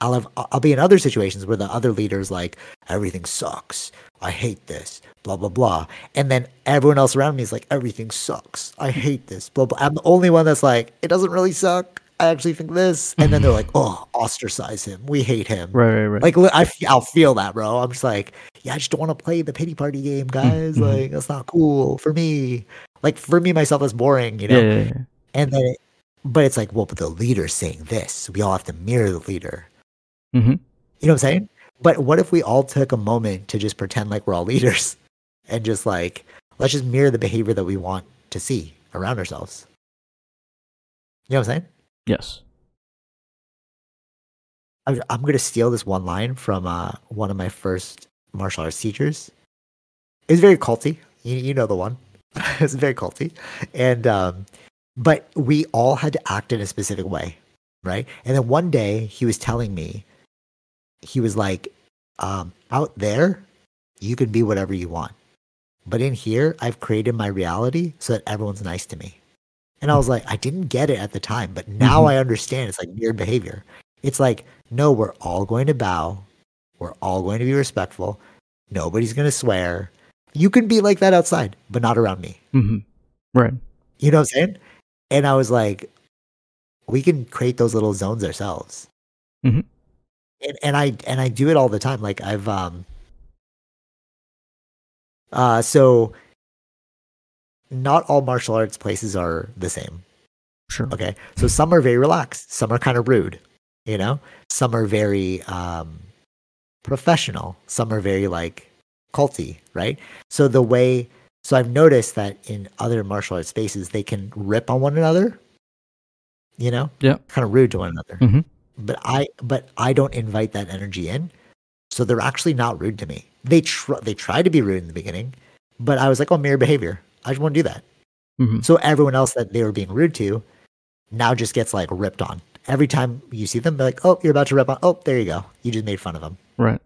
I'll have I'll be in other situations where the other leader's like, everything sucks. I hate this. Blah blah blah. And then everyone else around me is like, everything sucks. I hate this. Blah blah. I'm the only one that's like, it doesn't really suck. I actually think this. And then they're like, oh, ostracize him. We hate him. Right. Right. Right. Like li- I, I'll feel that, bro. I'm just like, yeah, I just don't want to play the pity party game, guys. Mhm. Like that's not cool for me. Like for me myself, that's boring, you know. yeah, yeah, yeah. And then, it, but it's like, well, but the leader's saying this. We all have to mirror the leader. Mhm. You know what I'm saying? But what if we all took a moment to just pretend like we're all leaders and just like, let's just mirror the behavior that we want to see around ourselves? You know what I'm saying? Yes. I'm going to steal this one line from uh, one of my first martial arts teachers. It's very culty. You, you know the one. it's very culty. And, um, but we all had to act in a specific way, right? And then one day he was telling me, he was like, um, out there, you can be whatever you want. But in here, I've created my reality so that everyone's nice to me. And I was like, I didn't get it at the time, but now Mhm. I understand it's like weird behavior. It's like, no, we're all going to bow. We're all going to be respectful. Nobody's going to swear. You can be like that outside, but not around me. hmm Right. You know what I'm saying? And I was like, we can create those little zones ourselves. Mhm. And, and I and I do it all the time. Like I've um uh so not all martial arts places are the same. Sure. Okay. So some are very relaxed, some are kind of rude, you know? Some are very um professional, some are very like culty, right? So the way so I've noticed that in other martial arts spaces they can rip on one another, you know? Yeah. Kind of rude to one another. Mhm. But I but I don't invite that energy in. So they're actually not rude to me. They try they try to be rude in the beginning, but I was like, "Oh, mirror behavior. I just want to do that." hmm So everyone else that they were being rude to now just gets like ripped on. Every time you see them, they're like, oh, you're about to rip on. Oh, there you go. You just made fun of them. Right.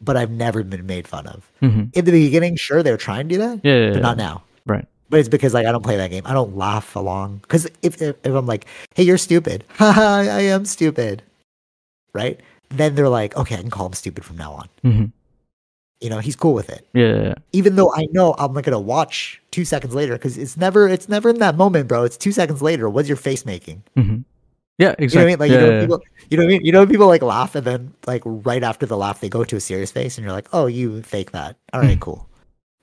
But I've never been made fun of. hmm In the beginning, sure, they were trying to do that, Yeah. yeah, but yeah. not now. Right. But it's because like I don't play that game. I don't laugh along. Because if, if if I'm like, hey, you're stupid. Haha, I am stupid. Right? Then they're like, okay, I can call them stupid from now on. hmm You know, he's cool with it. Yeah. even though I know I'm not gonna watch two seconds later because it's never it's never in that moment, bro. It's two seconds later. What's your face making? hmm Yeah. You know what I mean? Like yeah, you know yeah, people you know what I mean? You know people like laugh and then like right after the laugh they go to a serious face and you're like, oh you fake that. All right, cool.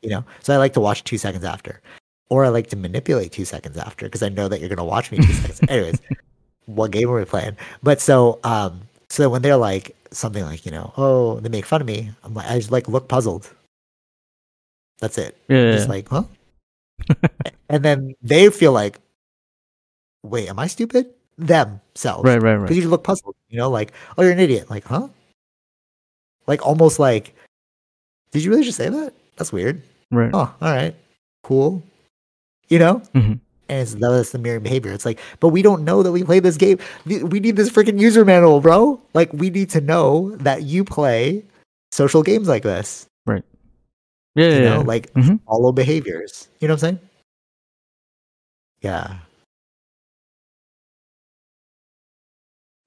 You know? So I like to watch two seconds after. Or I like to manipulate two seconds after because I know that you're gonna watch me two seconds. Anyways, what game are we playing? But so um so when they're like something like, you know, oh, they make fun of me, I'm like I just like look puzzled. That's it. yeah, Just like, huh? and then they feel like, wait, am I stupid? Themselves. right. Right. Right. Because you look puzzled, you know, like, oh, you're an idiot. Like, huh? Like, almost like, did you really just say that? That's weird. Right. Oh, all right. Cool. You know? Mhm. And it's, that's the mirror behavior. It's like, but we don't know that we play this game. We need this freaking user manual, bro. Like, we need to know that you play social games like this. Right. Yeah. You yeah, know, yeah. like Mhm. follow behaviors. You know what I'm saying? Yeah.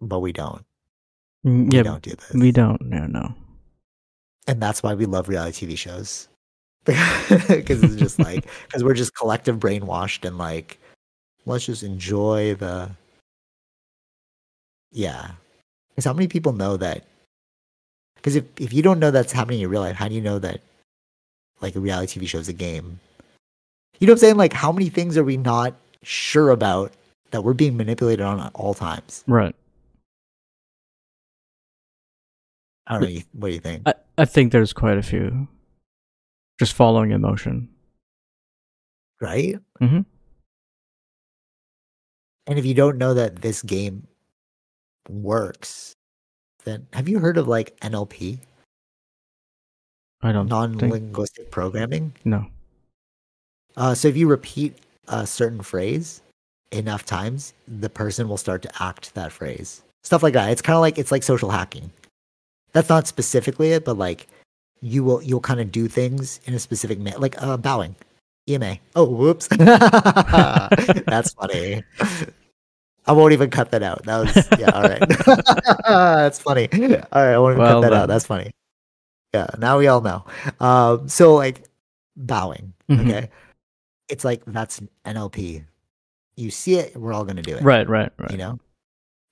But we don't. Mm, We don't do this. we don't. No, no. and that's why we love reality TV shows. Because it's just like, because we're just collective brainwashed and like, let's just enjoy the. Yeah. Because how many people know that? Because if, if you don't know that's happening in real life, how do you know that like a reality TV show is a game? You know what I'm saying? Like, how many things are we not sure about that we're being manipulated on at all times? Right. I don't know. What do you think? I, I think there's quite a few. Just following emotion. right? Mhm. And if you don't know that this game works, then have you heard of like NLP, I don't non think linguistic programming? no. Uh, so if you repeat a certain phrase enough times, the person will start to act that phrase. Stuff like that. It's kind of like it's like social hacking. That's not specifically it, but like you will you'll kind of do things in a specific manner, like uh, bowing, EMA. Oh, whoops, that's funny. I won't even cut that out. That was yeah. All right, that's funny. All right, I won't even Well cut that done. out. That's funny. Yeah, now we all know. Um, so like bowing, Mhm. okay, it's like that's NLP. You see it, we're all gonna do it Right, right, right. you know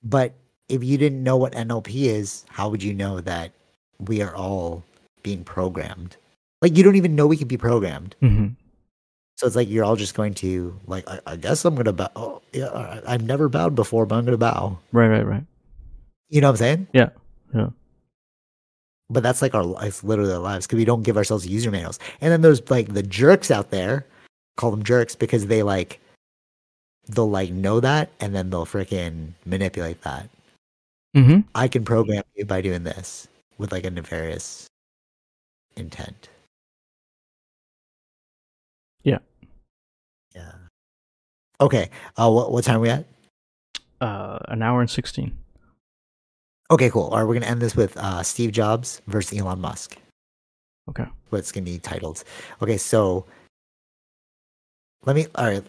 but if you didn't know what nlp is how would you know that we are all being programmed. Like you don't even know we can be programmed. Hmm so it's like you're all just going to like i, I guess i'm gonna bow oh, yeah i've never bowed before but i'm gonna bow. Right, right, right. you know what i'm saying? Yeah, yeah. but that's like our life literally our lives because we don't give ourselves user manuals. And then there's like the jerks out there call them jerks because they like they'll like know that and then they'll freaking manipulate that. Hmm I can program you by doing this with like a nefarious intent. Yeah. Yeah. Okay. Uh, what what time are we at? Uh, an hour and sixteen. Okay, cool. All right, we're gonna end this with uh, Steve Jobs versus Elon Musk. Okay. What's gonna be titled? Okay, so let me. All right,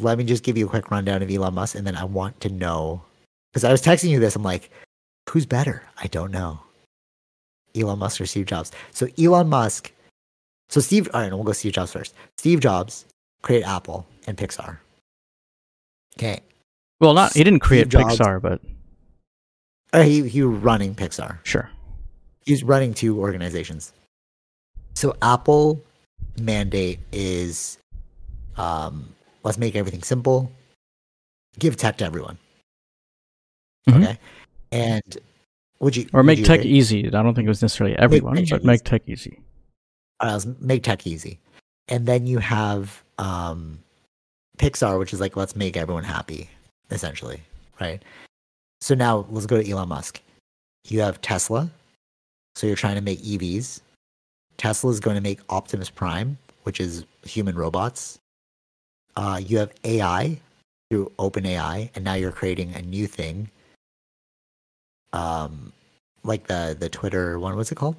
let me just give you a quick rundown of Elon Musk, and then I want to know because I was texting you this. I'm like, who's better? I don't know. Elon Musk or Steve Jobs? So Elon Musk. So Steve. All right, we'll go Steve Jobs first. Steve Jobs created Apple and Pixar. Okay. Well, not he didn't create Jobs- Pixar, but Uh, he he was running Pixar. sure. he's running two organizations. So Apple mandate is um, let's make everything simple, give tech to everyone. Mhm. Okay, and would you Or would make you tech agree? easy. I don't think it was necessarily everyone, make tech but make tech easy. All right, let's make tech easy, and then you have um, Pixar, which is like let's make everyone happy, essentially, right? So now let's go to Elon Musk. You have Tesla, so you're trying to make EVs. Tesla is going to make Optimus Prime, which is human robots. Uh, you have AI through OpenAI, and now you're creating a new thing, um, like the the Twitter one. What's it called?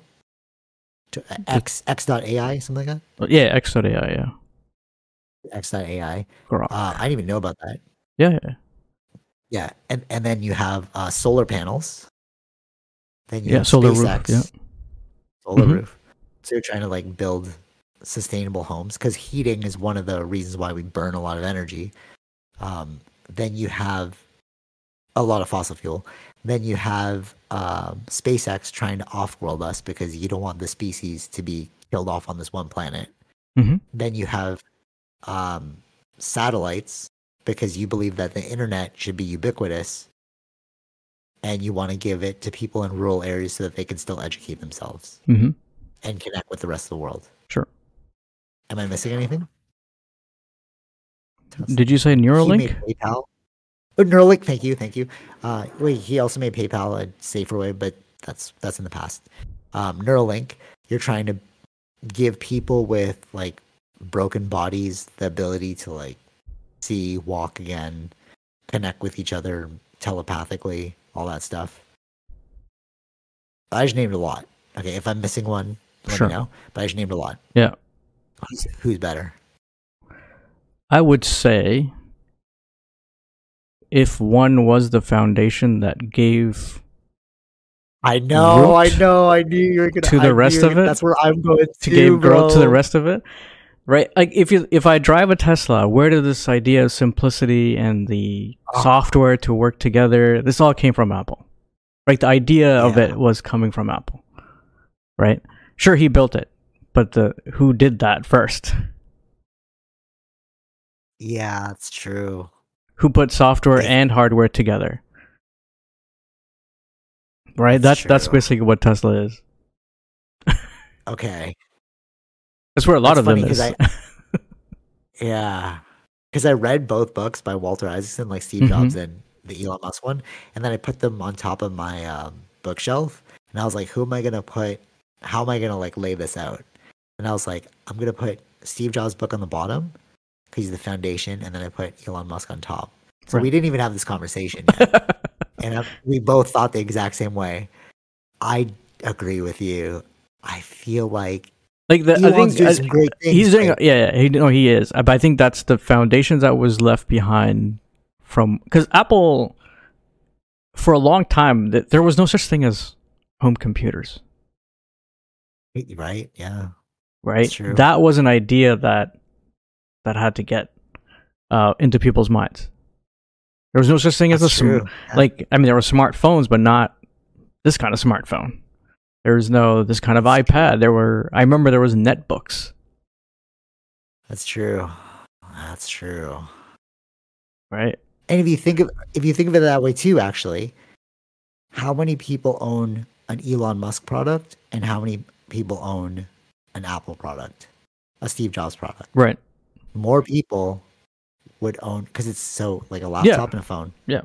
T- X X.ai, something like that. But yeah, X.AI, yeah. X.ai. Uh, I didn't even know about that. yeah, yeah, yeah. And and then you have uh, solar panels. Then you Yeah, have solar roof, yeah. solar Mhm. roof. So you're trying to like build sustainable homes because heating is one of the reasons why we burn a lot of energy. Um, then you have a lot of fossil fuel. Then you have um, SpaceX trying to off-world us because you don't want the species to be killed off on this one planet. Mhm. Then you have um, satellites because you believe that the internet should be ubiquitous and you want to give it to people in rural areas so that they can still educate themselves hmm and connect with the rest of the world. Sure. Am I missing anything? Did you say Neuralink? PayPal. Oh, Neuralink, thank you, thank you. Uh, wait, he also made PayPal a safer way, but that's that's in the past. Um, Neuralink, you're trying to give people with like broken bodies the ability to like see, walk again, connect with each other telepathically, all that stuff. I just named a lot. Okay, if I'm missing one, let Sure. me know. But I just named a lot. Yeah. Who's, who's better? I would say if one was the foundation that gave I know, I know, I knew you were gonna to the I rest of gonna- it? That's where I'm going to to give growth to the rest of it right like if you if i drive a tesla where did this idea of simplicity and the Ah. software to work together this all came from apple right the idea of it was coming from apple right sure he built it but the who did that first Yeah, that's true. Who put software and hardware together right That's that's that's basically what tesla is Okay. that's where a lot That's of them is I- Yeah. Because I read both books by Walter Isaacson, like Steve. Jobs and the Elon Musk one, and then I put them on top of my um, bookshelf, and I was like, who am I gonna put? How am I gonna like lay this out? And I was like, I'm gonna put Steve Jobs' book on the bottom because he's the foundation, and then I put Elon Musk on top. So we didn't even have this conversation and I, we both thought the exact same way. I agree with you. I feel like like the, i think doing I- things. He's doing, like- yeah, yeah, he, no, he is. But I think that's the foundations that was left behind from because Apple, for a long time, th- there was no such thing as home computers, right? Yeah. right? That was an idea that that had to get uh, into people's minds. There was no such thing as a That's sm- like. I mean, there were smartphones, but not this kind of smartphone. There was no this kind of iPad. There were. I remember there was netbooks, That's true. That's true. right? And if you think of if you think of it that way too, actually, how many people own an Elon Musk product and how many people own an Apple product, a Steve Jobs product? Right. More people would own because it's so like a laptop and a phone. Yeah.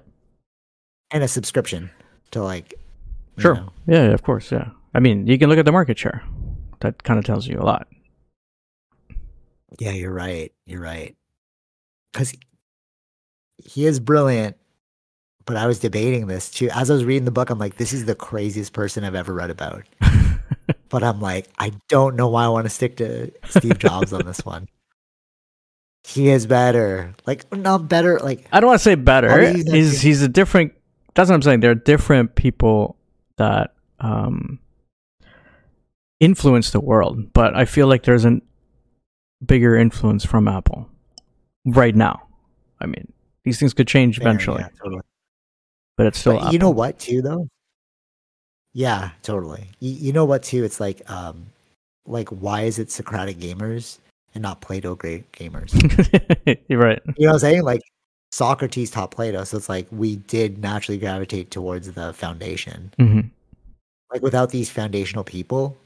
And a subscription to like Sure. know. Yeah, of course. Yeah. I mean, you can look at the market share. That kind of tells you a lot. Yeah, you're right. You're right. Because he is brilliant. But I was debating this too. As I was reading the book, I'm like, this is the craziest person I've ever read about. But I'm like, I don't know why I want to stick to Steve Jobs on this one. He is better. Like, not better. Like, I don't want to say better. Why do you not He's he's a different. That's what I'm saying. There are different people that um influence the world, but I feel like there's a bigger influence from Apple right now. I mean, these things could change eventually, yeah, totally. but it's still. But you know what, too, though? Yeah, totally. You, you know what, too? It's like, um, like, why is it Socratic gamers and not Plato great gamers? You're right. You know what I'm saying? Like Socrates taught Plato, so it's like we did naturally gravitate towards the foundation. hmm Like without these foundational people,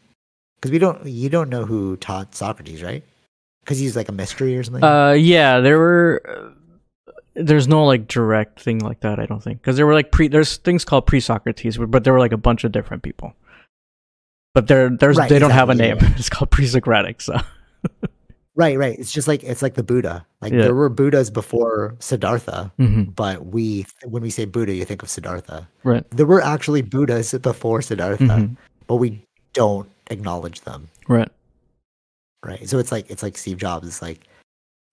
because we don't, you don't know who taught Socrates, right? Because he's like a mystery or something. Uh, yeah, there were. Uh, there's no like direct thing like that. I don't think because there were like pre. There's things called pre-Socrates, but there were like a bunch of different people. But there, there's Right, they don't have a name. It's called pre-Socratic. So right, right. It's just like it's like the Buddha. Like Yeah. there were Buddhas before Siddhartha, Mhm. but we when we say Buddha, you think of Siddhartha. right, There were actually Buddhas before Siddhartha, Mhm. but we don't acknowledge them. right, right so it's like it's like steve jobs it's like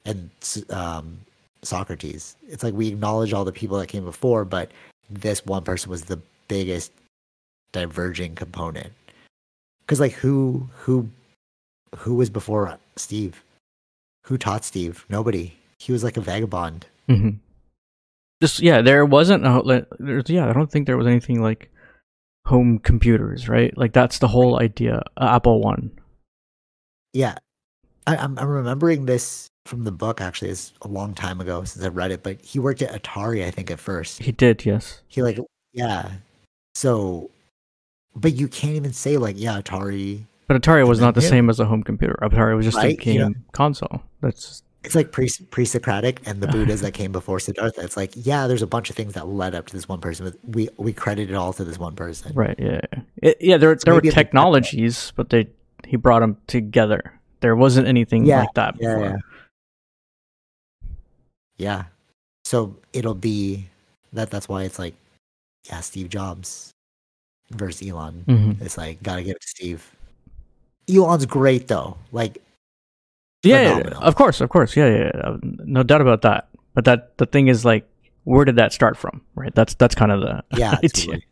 and um socrates it's like we acknowledge all the people that came before but this one person was the biggest diverging component because like who who who was before steve who taught steve nobody he was like a vagabond hmm Just yeah, there wasn't. A, there's yeah, I don't think there was anything like home computers, right? Like that's the whole idea. Uh, Apple One. yeah I, I'm, I'm remembering this from the book actually it's a long time ago since i read it but he worked at atari i think at first He did, yes. he like yeah so but you can't even say like yeah atari But Atari was not the same as a home computer. Atari was just a game yeah. console. That's it's like pre pre-socratic and the buddhas that came before siddhartha it's like yeah there's a bunch of things that led up to this one person but we we credit it all to this one person right. Yeah, yeah. It, yeah there there were maybe it's like- technologies, but they he brought them together. There wasn't anything Yeah, like that yeah, before. yeah. yeah so it'll be that that's why it's like yeah steve jobs versus elon Mhm. it's like gotta give it to steve elon's great though like Yeah, yeah, of course, of course. Yeah, yeah, yeah. No doubt about that. But that the thing is like where did that start from? Right. That's that's kind of the Yeah, totally.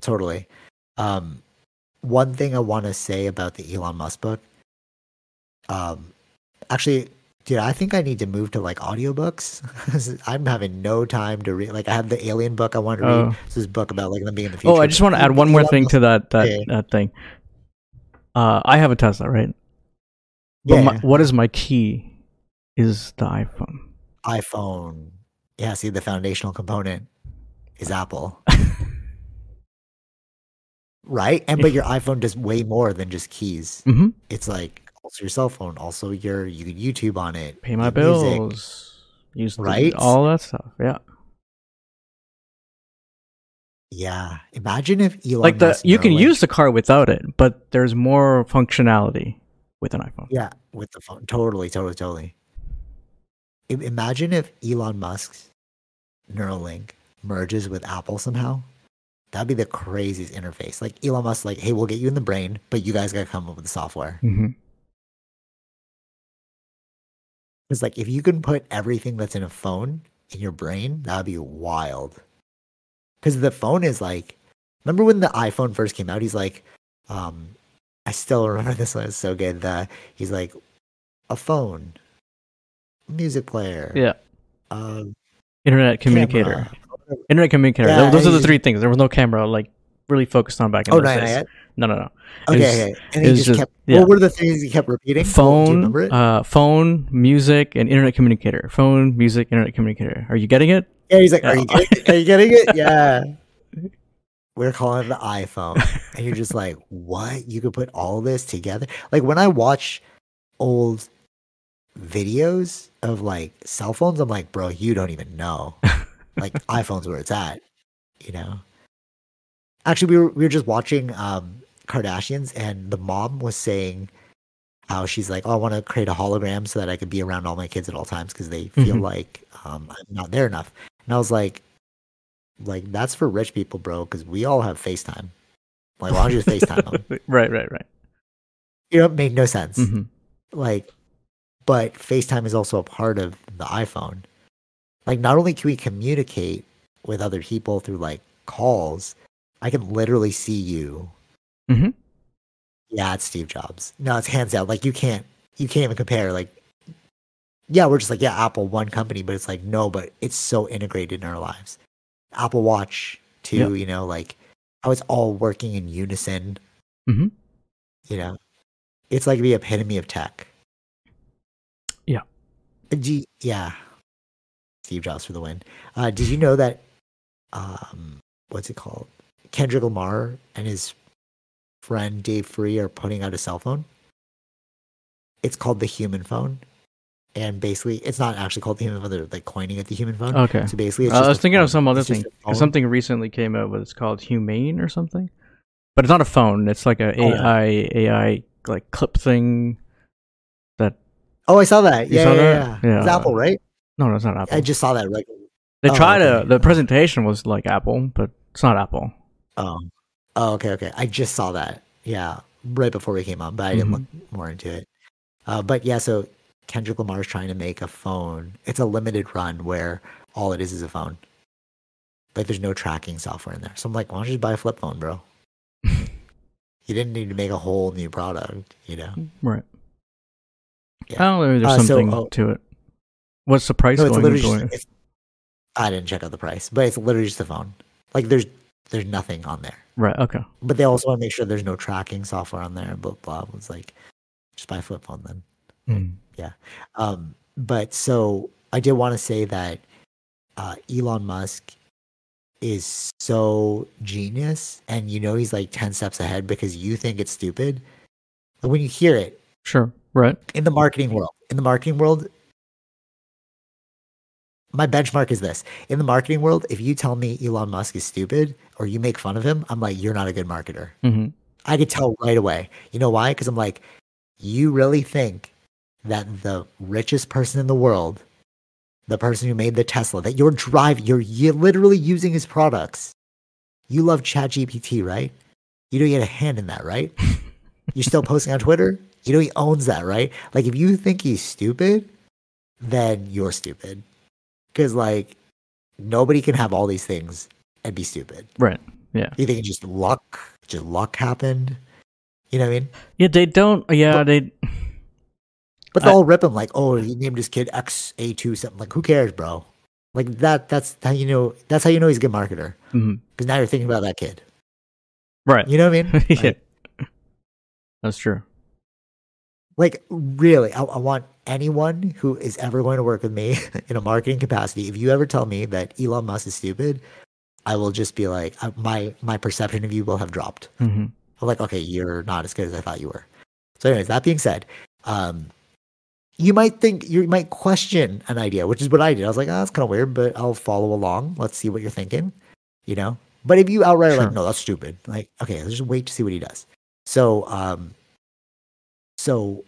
totally. Um, one thing I want to say about the Elon Musk book, um, actually, dude, I think I need to move to like audiobooks. I'm having no time to read. Like, I have the Alien book I want to read. Oh. This book about like them being in the future. Oh, I just want to add one more Elon thing Musk- to that that that thing. Uh, I have a Tesla, right? But Yeah, my, what is my key? Is the iPhone. iPhone. Yeah, see, the foundational component is Apple. right? And but your iPhone does way more than just keys. hmm It's like also your cell phone, also your you can YouTube on it, Pay my get music. bills. Use the- Right? all that stuff. Yeah. Yeah. Imagine if Elon like the Musk you can Neuralink- use the car without it, but there's more functionality with an iPhone. Yeah, with the phone. Totally, totally, totally. I- Imagine if Elon Musk's Neuralink merges with Apple somehow. That'd be the craziest interface. Like Elon Musk, like, hey, we'll get you in the brain, but you guys gotta come up with the software. Mm-hmm. Because like if you can put everything that's in a phone in your brain, that'd be wild. Because the phone is like, remember when the iPhone first came out? He's like, um, I still remember this one. It's so good. The he's like, a phone, music player, Yeah. um, Internet communicator. camera. Internet communicator. Yeah, Those are the three things. There was no camera like really focused on back in Oh, those days. No, no, no. Okay, was- okay. And he just, just- kept. yeah. What were the things he kept repeating? Phone, uh, phone, music, and internet communicator. Phone, music, internet communicator. Are you getting it? Yeah, he's like, are you getting, are you getting it? Yeah. We're calling it the iPhone. And you're just like, what? You could put all this together? Like when I watch old videos of like cell phones, I'm like, bro, you don't even know. Like iPhone's where it's at, you know? Actually, we were we were just watching um Kardashians and the mom was saying how she's like, Oh, I want to create a hologram so that I could be around all my kids at all times because they feel Mhm. like um I'm not there enough. And I was like, like that's for rich people, bro, because we all have FaceTime. Like, why don't you just FaceTime them? right, right, right. You know, it made no sense. hmm Like, but FaceTime is also a part of the iPhone. Like, not only can we communicate with other people through like calls, I can literally see you. Mhm. Yeah, it's Steve Jobs. No, it's hands down. Like, you can't, you can't even compare. Like, yeah, we're just like, yeah, Apple, one company, but it's like, no, but it's so integrated in our lives. Apple Watch, too, Yeah. you know, like how it's all working in unison. Mm-hmm. You know, it's like the epitome of tech. Yeah. Uh, you- yeah. Steve Jobs for the win. Uh, did you know that, um, what's it called? Kendrick Lamar and his friend Dave Free are putting out a cell phone. It's called the human phone. And basically, it's not actually called the human phone. They're like coining it the human phone. Okay. So basically, it's Uh, I was thinking of some other It's thing. Something recently came out with it's called Humane or something, but it's not a phone. It's like a Oh. AI AI like clip thing. That Oh, I saw that. Yeah, saw yeah, that? yeah. It's Yeah. Apple, right? no, no, it's not Apple. I just saw that. Like, they oh, tried okay. to. The presentation was like Apple, but it's not Apple. oh, oh, okay, okay. I just saw that. Yeah, right before we came on, but I didn't look more into it. Uh, but yeah, so Kendrick Lamar is trying to make a phone. It's a limited run where all it is is a phone. Like, there's no tracking software in there. So I'm like, why don't you just buy a flip phone, bro? you didn't need to make a whole new product, you know? Right. Yeah. Don't know. There's Uh, so, something oh- to it. What's the price No, going? just. I didn't check out the price, but it's literally just a phone. Like, there's there's nothing on there. right. Okay. But they also want to make sure there's no tracking software on there. Blah blah. It was like, just buy a flip phone then. Mm. Um, but so I did want to say that uh, Elon Musk is so genius, and you know he's like ten steps ahead because you think it's stupid. But when you hear it Sure. Right. in the marketing world, in the marketing world, my benchmark is this: in the marketing world, if you tell me Elon Musk is stupid or you make fun of him, I'm like, you're not a good marketer. hmm I could tell right away. You know why? Because I'm like, you really think that the richest person in the world, the person who made the Tesla, that you're driving, you're, you literally using his products. You love ChatGPT, right? You know you had a hand in that, right? You're still posting on Twitter. You know he owns that, right? Like if you think he's stupid, then you're stupid. Because like nobody can have all these things and be stupid. Right. Yeah. You think it's just luck, just luck happened. You know what I mean? Yeah, they don't. Yeah, they. But they'll rip him like, oh, he named his kid X A two something. Like, who cares, bro? Like that. That's how you know. That's how you know he's a good marketer. Mm-hmm. Because now you're thinking about that kid. Right. You know what I mean? yeah. Like, That's true. Like really, I, I want anyone who is ever going to work with me in a marketing capacity. If you ever tell me that Elon Musk is stupid, I will just be like, uh, my my perception of you will have dropped. hmm I'm like, okay, you're not as good as I thought you were. So, anyways, that being said, um, you might think you might question an idea, which is what I did. I was like, oh, that's kind of weird, but I'll follow along. Let's see what you're thinking, you know. But if you outright are Sure. like, no, that's stupid. Like, okay, let's just wait to see what he does. So, um, so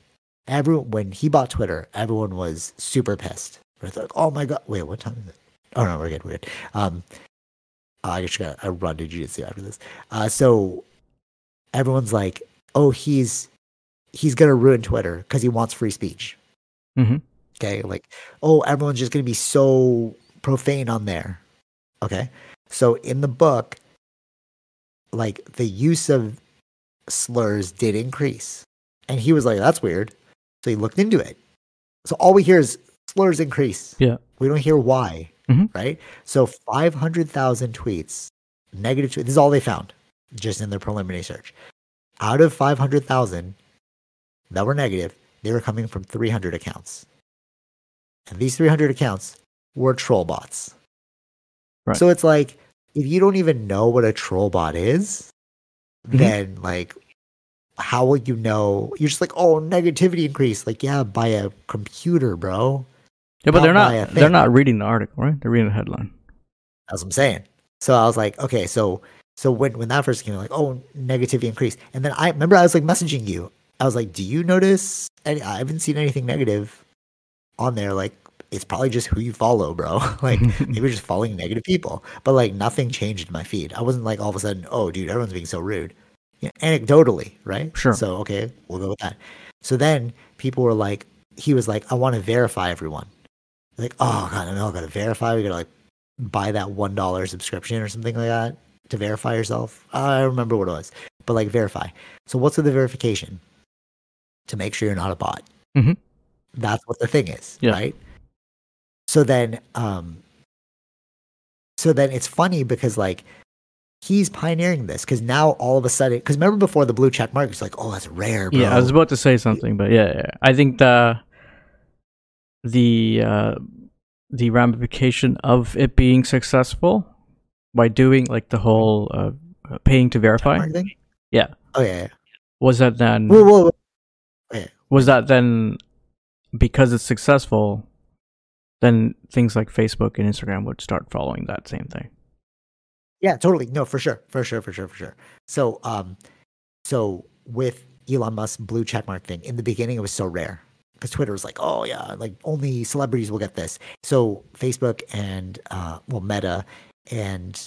everyone when he bought Twitter, everyone was super pissed. It's like, oh my god, wait, what time is it? Oh no, we're good, we're good. Um, I just got a run to jiu-jitsu after this. Uh, so everyone's like, oh, he's he's gonna ruin Twitter because he wants free speech. hmm Okay, like, oh, everyone's just gonna be so profane on there. Okay, so in the book, like the use of slurs did increase, and he was like, that's weird. So he looked into it. So all we hear is slurs increase. Yeah. we don't hear why. Mhm. Right. So five hundred thousand tweets, negative tweets. This is all they found, just in their preliminary search. Out of five hundred thousand that were negative, they were coming from three hundred accounts. And these 300 accounts were troll bots. Right. So it's like, if you don't even know what a troll bot is, Mhm. then like, how will you know? You're just like, oh, negativity increase. Like, yeah, by a computer, bro. Yeah, but Not they're not. They're not reading the article, right? They're reading the headline. That's what I'm saying. So I was like, okay, so so when when that first came, like, oh, negativity increase, and then I remember I was like messaging you. I was like, do you notice? Any, I haven't seen anything negative on there. Like, it's probably just who you follow, bro. like, maybe you're just following negative people. But like, nothing changed in my feed. I wasn't like all of a sudden, oh, dude, everyone's being so rude. Yeah, anecdotally, right? Sure. So okay, we'll go with that. So then people were like, he was like, I want to verify everyone. Like, oh god, I know, I gotta verify. We gotta like buy that one dollar subscription or something like that to verify yourself. I remember what it was, but like verify. So what's with the verification? To make sure you're not a bot. Mhm. That's what the thing is, Yeah. right? So then, um, so then it's funny because like he's pioneering this because now all of a sudden, because remember before the blue check mark, it's like, oh, that's rare, bro. Yeah, I was about to say something, but yeah, yeah. I think the the uh, the ramification of it being successful by doing like the whole uh, uh, paying to verify thing? Yeah. Oh yeah. yeah. was that then Whoa, whoa, whoa. was that then because it's successful, then things like Facebook and Instagram would start following that same thing. Yeah, totally. No, for sure, for sure, for sure, for sure. So, um, so with Elon Musk blue checkmark thing, in the beginning it was so rare because Twitter was like, oh yeah, like only celebrities will get this. So Facebook and uh, well, Meta and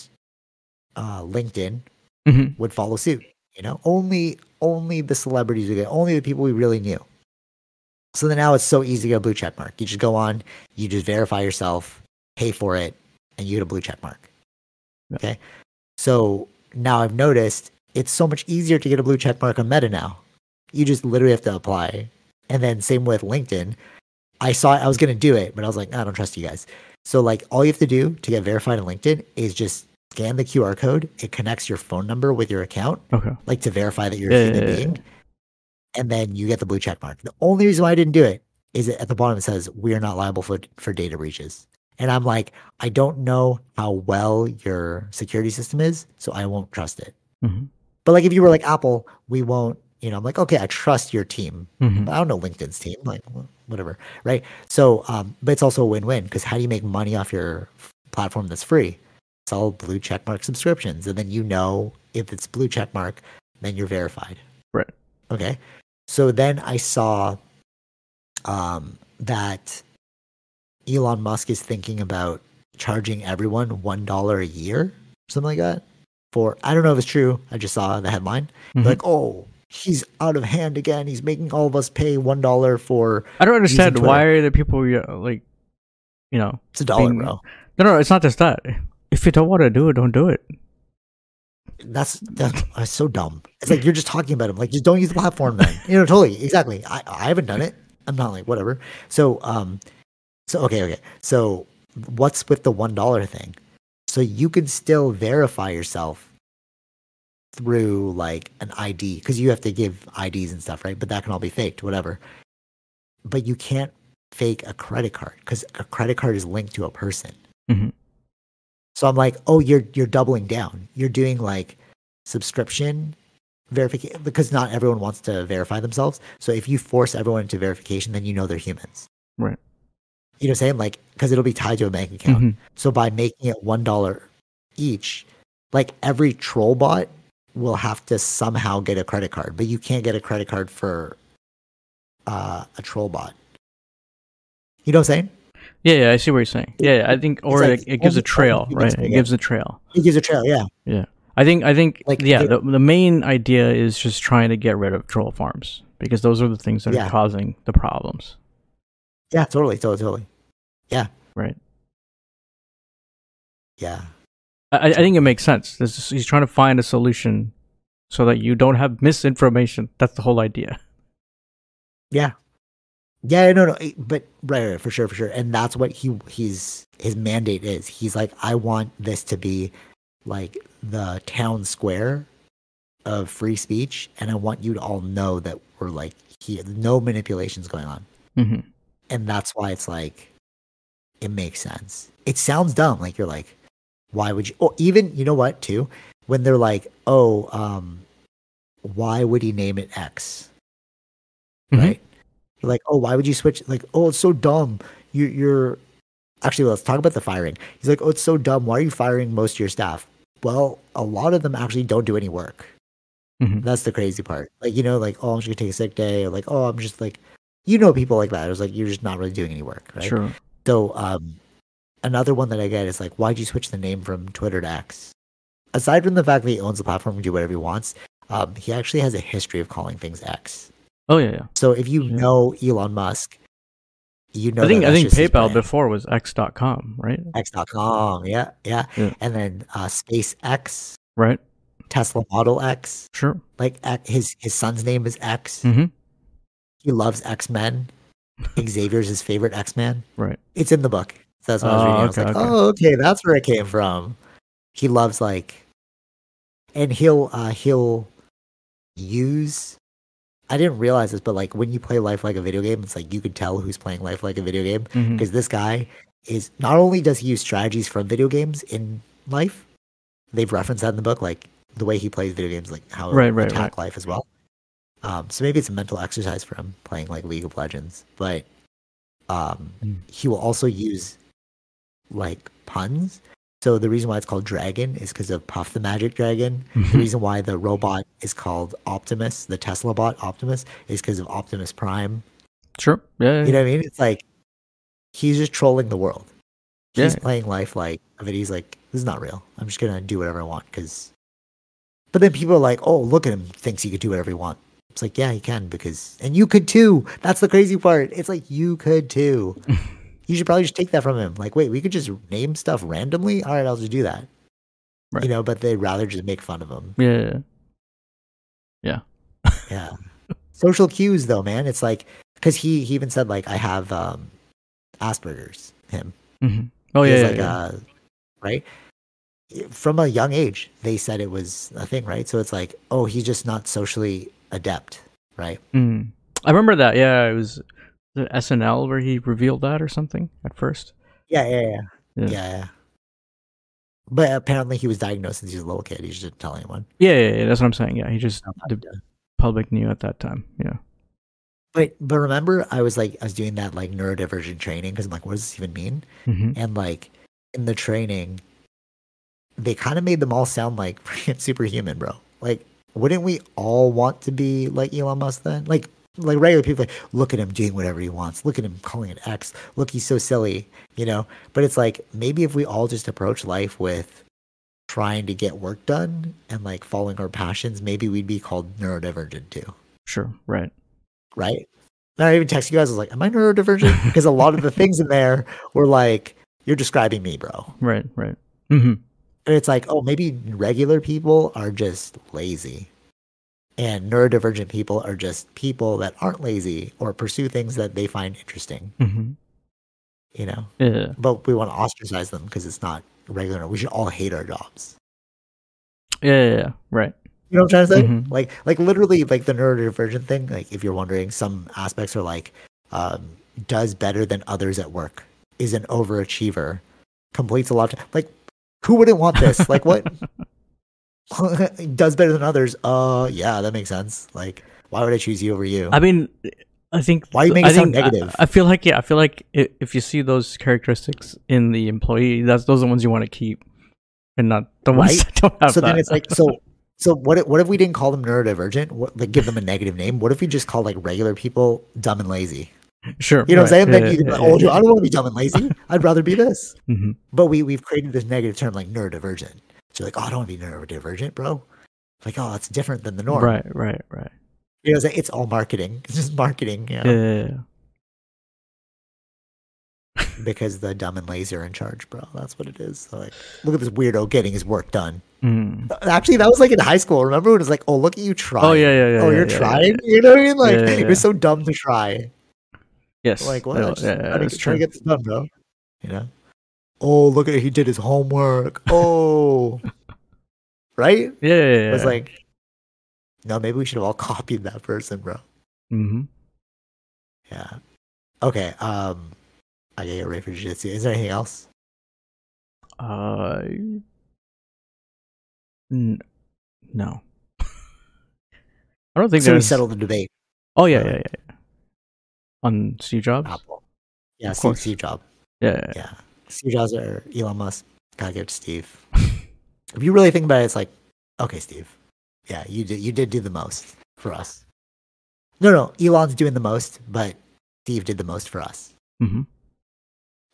uh, LinkedIn hmm would follow suit. You know, only only the celebrities would get, only the people we really knew. So then now it's so easy to get a blue check mark. You just go on, you just verify yourself, pay for it, and you get a blue check mark. Yeah. Okay. So now I've noticed it's so much easier to get a blue check mark on Meta now. You just literally have to apply. And then same with LinkedIn. I saw I was gonna do it, but I was like, I don't trust you guys. So like all you have to do to get verified on LinkedIn is just scan the QR code. It connects your phone number with your account, Okay. like to verify that you're Yeah, a human yeah, yeah, being. And then you get the blue check mark. The only reason why I didn't do it is that at the bottom it says we are not liable for for data breaches. And I'm like, I don't know how well your security system is, so I won't trust it. hmm But like if you were like Apple, we won't, you know, I'm like, okay, I trust your team. hmm But I don't know LinkedIn's team, like whatever, right? So, um, but it's also a win-win because how do you make money off your platform that's free? It's all blue checkmark subscriptions, and then you know if it's blue checkmark, then you're verified. Right. Okay. So then I saw, um, that Elon Musk is thinking about charging everyone one dollar a year, something like that. For I don't know if it's true. I just saw the headline Mhm. like, oh, he's out of hand again. He's making all of us pay one dollar for. I don't understand why are the people like you know, It's a dollar, being- bro. no, no, it's not just that. If you don't want to do it, don't do it. That's that's, that's so dumb. It's like you're just talking about him. Like just don't use the platform then. You know, totally, exactly. I I haven't done it. I'm not like whatever. So um, so okay, okay. So what's with the one dollar thing? So you can still verify yourself through like an ID because you have to give IDs and stuff, right? But that can all be faked, whatever. But you can't fake a credit card because a credit card is linked to a person. Mhm. So I'm like, oh, you're you're doubling down. You're doing like subscription verification because not everyone wants to verify themselves. So if you force everyone into verification, then you know they're humans. Right. You know what I'm saying? Like because it'll be tied to a bank account. Mhm. So by making it one dollar each, like every troll bot will have to somehow get a credit card, but you can't get a credit card for uh, a troll bot. You know what I'm saying? Yeah, yeah, I see what you're saying. Yeah, yeah I think, or like it, it gives a trail, right? It gives a trail. It gives a trail, yeah. Yeah, I think, I think, Like, yeah, the, the main idea is just trying to get rid of troll farms because those are the things that Yeah. are causing the problems, Yeah, totally, totally, totally. Yeah. Right? Yeah. I, I think it makes sense. This is- he's trying to find a solution so that you don't have misinformation. That's the whole idea. Yeah. Yeah, no, no, but right, right, for sure, for sure, and that's what he he's his mandate is. He's like, I want this to be like the town square of free speech, and I want you to all know that we're like he no manipulations going on, hmm and that's why it's like it makes sense. It sounds dumb, like you're like, why would you? Or even you know what too, when they're like, oh, um, why would he name it X? Mhm. right? You're like, oh, why would you switch? Like, oh, it's so dumb. You, you're actually let's talk about the firing. He's like, oh, it's so dumb. Why are you firing most of your staff? Well, a lot of them actually don't do any work. Mhm. That's the crazy part. Like, you know, like, oh, I'm just gonna take a sick day, or like, oh, I'm just like, you know, people like that. It was like you're just not really doing any work, right? Sure. So, um, another one that I get is like, why'd you switch the name from Twitter to X? Aside from the fact that he owns the platform and do whatever he wants, um, he actually has a history of calling things X. Oh yeah, yeah. So if you Yeah. know Elon Musk, you know I think I think PayPal before was X.com, right? X.com, yeah, yeah, Yeah. and then uh, SpaceX, Right. Tesla Model X, Sure. like his his son's name is X. hmm He loves X Men. Xavier's his favorite X Man. Right. It's in the book. So that's what I was Oh, reading. I was okay, like, okay. oh, okay, that's where it came from. He loves like, and he'll uh, he'll use. I didn't realize this, but like when you play life like a video game, it's like you could tell who's playing life like a video game because this guy is not only does he use strategies from video games in life, they've referenced that in the book, like the way he plays video games, like how Right, right, right, attack life as well. Um, so maybe it's a mental exercise for him playing like League of Legends, but um, Mm. he will also use like puns. So the reason why it's called Dragon is because of Puff the Magic Dragon. The reason why the robot is called Optimus, the Tesla bot Optimus, is because of Optimus Prime. Sure. Yeah. yeah, You know what I mean? It's like he's just trolling the world. He's Yeah. playing life like, but he's like, this is not real. I'm just gonna do whatever I want because. But then people are like, oh, look at him, thinks he could do whatever he want. It's like, yeah, he can because, and you could too. That's the crazy part. It's like you could too. you should probably just take that from him. Like, wait, we could just name stuff randomly. All right, I'll just do that. Right. You know, but they'd rather just make fun of him. yeah. yeah. Yeah. Social cues, though, man. It's like because he he even said like I have um Asperger's. Him. hmm Oh He yeah. yeah, like yeah. uh right from a young age they said it was a thing right so it's like oh he's just not socially adept right Mm. I remember that. Yeah, it was the SNL where he revealed that or something at first. yeah yeah yeah Yeah. yeah, yeah. but apparently he was diagnosed since he was a little kid he just didn't tell anyone Yeah, yeah, yeah, that's what I'm saying. Yeah, he just Oh, the public knew at that time. Yeah. but but remember i was like i was doing that like neurodivergent training because i'm like what does this even mean hmm and like in the training they kind of made them all sound like freaking superhuman bro like wouldn't we all want to be like elon musk then like like regular people like look at him doing whatever he wants look at him calling it x look he's so silly you know but it's like maybe if we all just approach life with trying to get work done and like following our passions maybe we'd be called neurodivergent too Sure. Right. right And I even texted you guys. I was like, "Am I neurodivergent?" Because a lot of the things in there were like, "You're describing me, bro." Right, right. hmm And it's like, oh, maybe regular people are just lazy. And neurodivergent people are just people that aren't lazy or pursue things that they find interesting, hmm you know? Yeah. But we want to ostracize them because it's not regular. We should all hate our jobs. Yeah, yeah, yeah. Right. You know what I'm trying to say? Mhm. Like, like literally, like the neurodivergent thing. Like, if you're wondering, some aspects are like, um, does better than others at work, is an overachiever, completes a lot. Of, like, who wouldn't want this? Like, what? does better than others. Uh, yeah, that makes sense. Like, why would I choose you over you? I mean, I think. Why you make I it sound think- I- negative? I, feel like yeah. I feel like if you see those characteristics in the employee, that's those are the ones you want to keep, and not the ones Right? that don't have so that. then it's like, so, so what? If, what if we didn't call them neurodivergent? What, like, give them a negative name? What if we just call like regular people dumb and lazy? Sure. You know what I'm saying? right, Then yeah, you can be yeah, like, oh, yeah, dude, I don't want to be dumb and lazy. I'd rather be this. yeah. Mhm. But we we've created this negative term like neurodivergent. So you're like, oh, I don't want to be neurodivergent, bro. Like, oh, that's different than the norm. Right, right, right. You know, it's, like, it's all marketing. It's just marketing. You know? Yeah, yeah, yeah. because the dumb and lazy are in charge, bro. That's what it is. So like, look at this weirdo getting his work done. Mm. Actually, that was like in high school. Remember when it was like, oh, look at you trying. Oh yeah, yeah, yeah. oh, yeah, you're yeah, trying. yeah. You know what I mean? Like, Yeah, yeah, yeah. you're so dumb to try. Yes. Like, what? Yeah, Just yeah, trying, to, that's get- trying to get this done, bro. You know? Oh, look at it. He did his homework. Oh, right? Yeah, yeah, yeah. It was like, no, maybe we should have all copied that person, bro. Mm-hmm. Yeah. Okay. Um, I gotta get ready for jiu-jitsu. Is there anything else? Uh, n- no. I don't think So we settled the debate. Oh yeah, uh, yeah, yeah. On Steve Jobs. Apple. Yeah, Steve. Steve Jobs. Yeah, yeah, Yeah. Steve Jobs or Elon Musk. Gotta give it to Steve. if you really think about it, it's like, okay, Steve. Yeah, you did you did do the most for us. No, no, Elon's doing the most, but Steve did the most for us. Mm-hmm.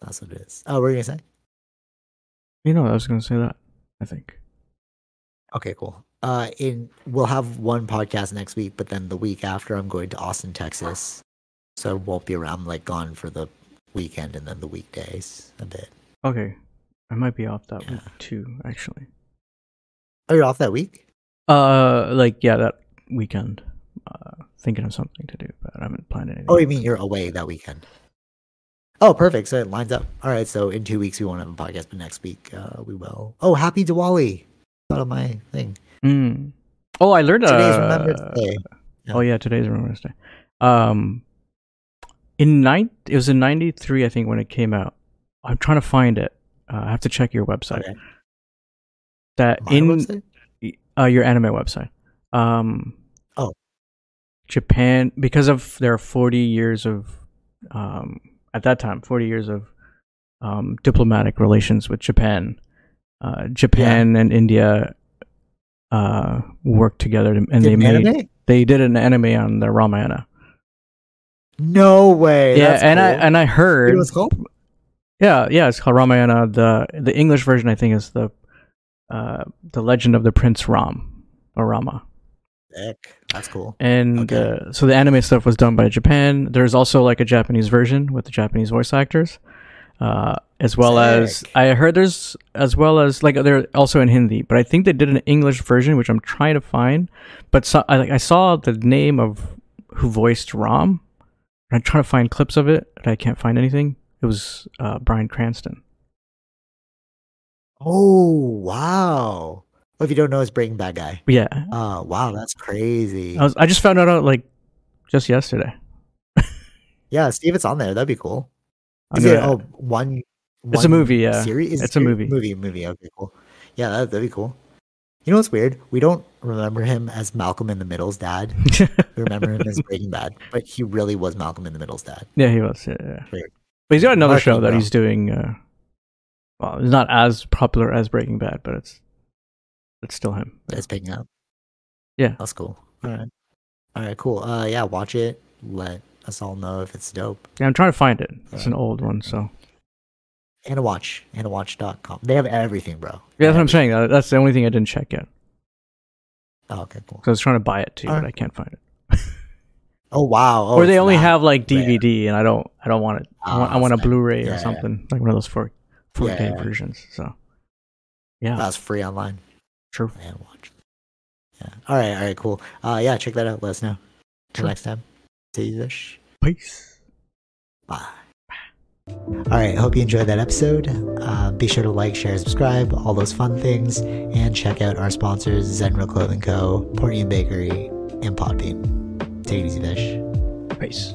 That's what it is. Oh, what were you gonna say? You know, I was gonna say that. I think. Okay, cool. Uh, in we'll have one podcast next week, but then the week after, I'm going to Austin, Texas, so I won't be around. I'm, like gone for the weekend and then the weekdays a bit. Okay, I might be off that Yeah. week too. Actually. are you're off that week? Uh, like yeah, that weekend. Uh, thinking of something to do, but I haven't planned anything. Oh, you mean you're away that weekend? Oh, perfect. So it lines up. All right. So in two weeks we won't have a podcast, but next week uh, we will. Oh, happy Diwali! Out of my thing. Mm. Oh, I learned. Today's uh, Remembrance Day. Yeah. Oh yeah, today's Remembrance Day. Um, in nine, it was in '93, I think, when it came out. I'm trying to find it. Uh, I have to check your website. Okay. That My in website? uh, your anime website. Um, Oh. Japan because of their 40 years of um, at that time 40 years of um, diplomatic relations with Japan. Uh, Japan and India uh, worked together and Did they made anime? they did an anime on the Ramayana. No way. yeah, and I and I heard what it's called? yeah yeah it's called Ramayana. The the English version I think is the uh, the Legend of the Prince Ram or Rama. Sick. That's cool. and Okay. uh, so the anime stuff was done by Japan. There's also like a Japanese version with the Japanese voice actors, uh, as well as I heard there's as well as like they're also in Hindi, but I think they did an English version, which I'm trying to find. But so, I, like, I saw the name of who voiced Ram, I'm trying to find clips of it, but I can't find anything. It was uh, Bryan Cranston. Oh wow. Well, if you don't know, it's Breaking Bad guy. Yeah, Oh wow, that's crazy. I was I just found out uh, like just yesterday. yeah, Steve, it's on there. That'd be cool. Is it oh one? It's a movie, yeah. Series? Is It's a movie. Movie, movie. Okay, cool. Yeah, that, that'd be cool. You know what's weird? We don't remember him as Malcolm in the Middle's dad. We remember him as Breaking Bad, but he really was Malcolm in the Middle's dad. Yeah, he was. Yeah, yeah. Weird. But he's got another show that he's doing. Uh, well, it's not as popular as Breaking Bad, but it's it's still him. It's picking up. Yeah. that's cool. All right, all right, cool. Uh, yeah, watch it. Let us all know if it's dope. Yeah, I'm trying to find it. It's an old one, so And a watch, and a watch.com. They have everything, bro. yeah, that's what I'm saying. Uh, That's the only thing I didn't check yet Oh, okay, cool. because I was trying to buy it too, but I can't find it. Oh wow! Oh, or they it's only have like rare. DVD, and I don't I don't want it. I Ah, want, I want a it's. Blu-ray or yeah. something like one of those four 4K Yeah, versions. So yeah, That's free online. true. And watch. Yeah. All right. All right. Cool. Uh, yeah. Check that out. Let us know. Till Sure. next time. See you fish. Peace. All right. Hope you enjoyed that episode. Uh, be sure to like, share, subscribe, all those fun things, and check out our sponsors: Zenro Clothing Co., Portian Bakery, and Podbean. Take it easy, fish. Peace.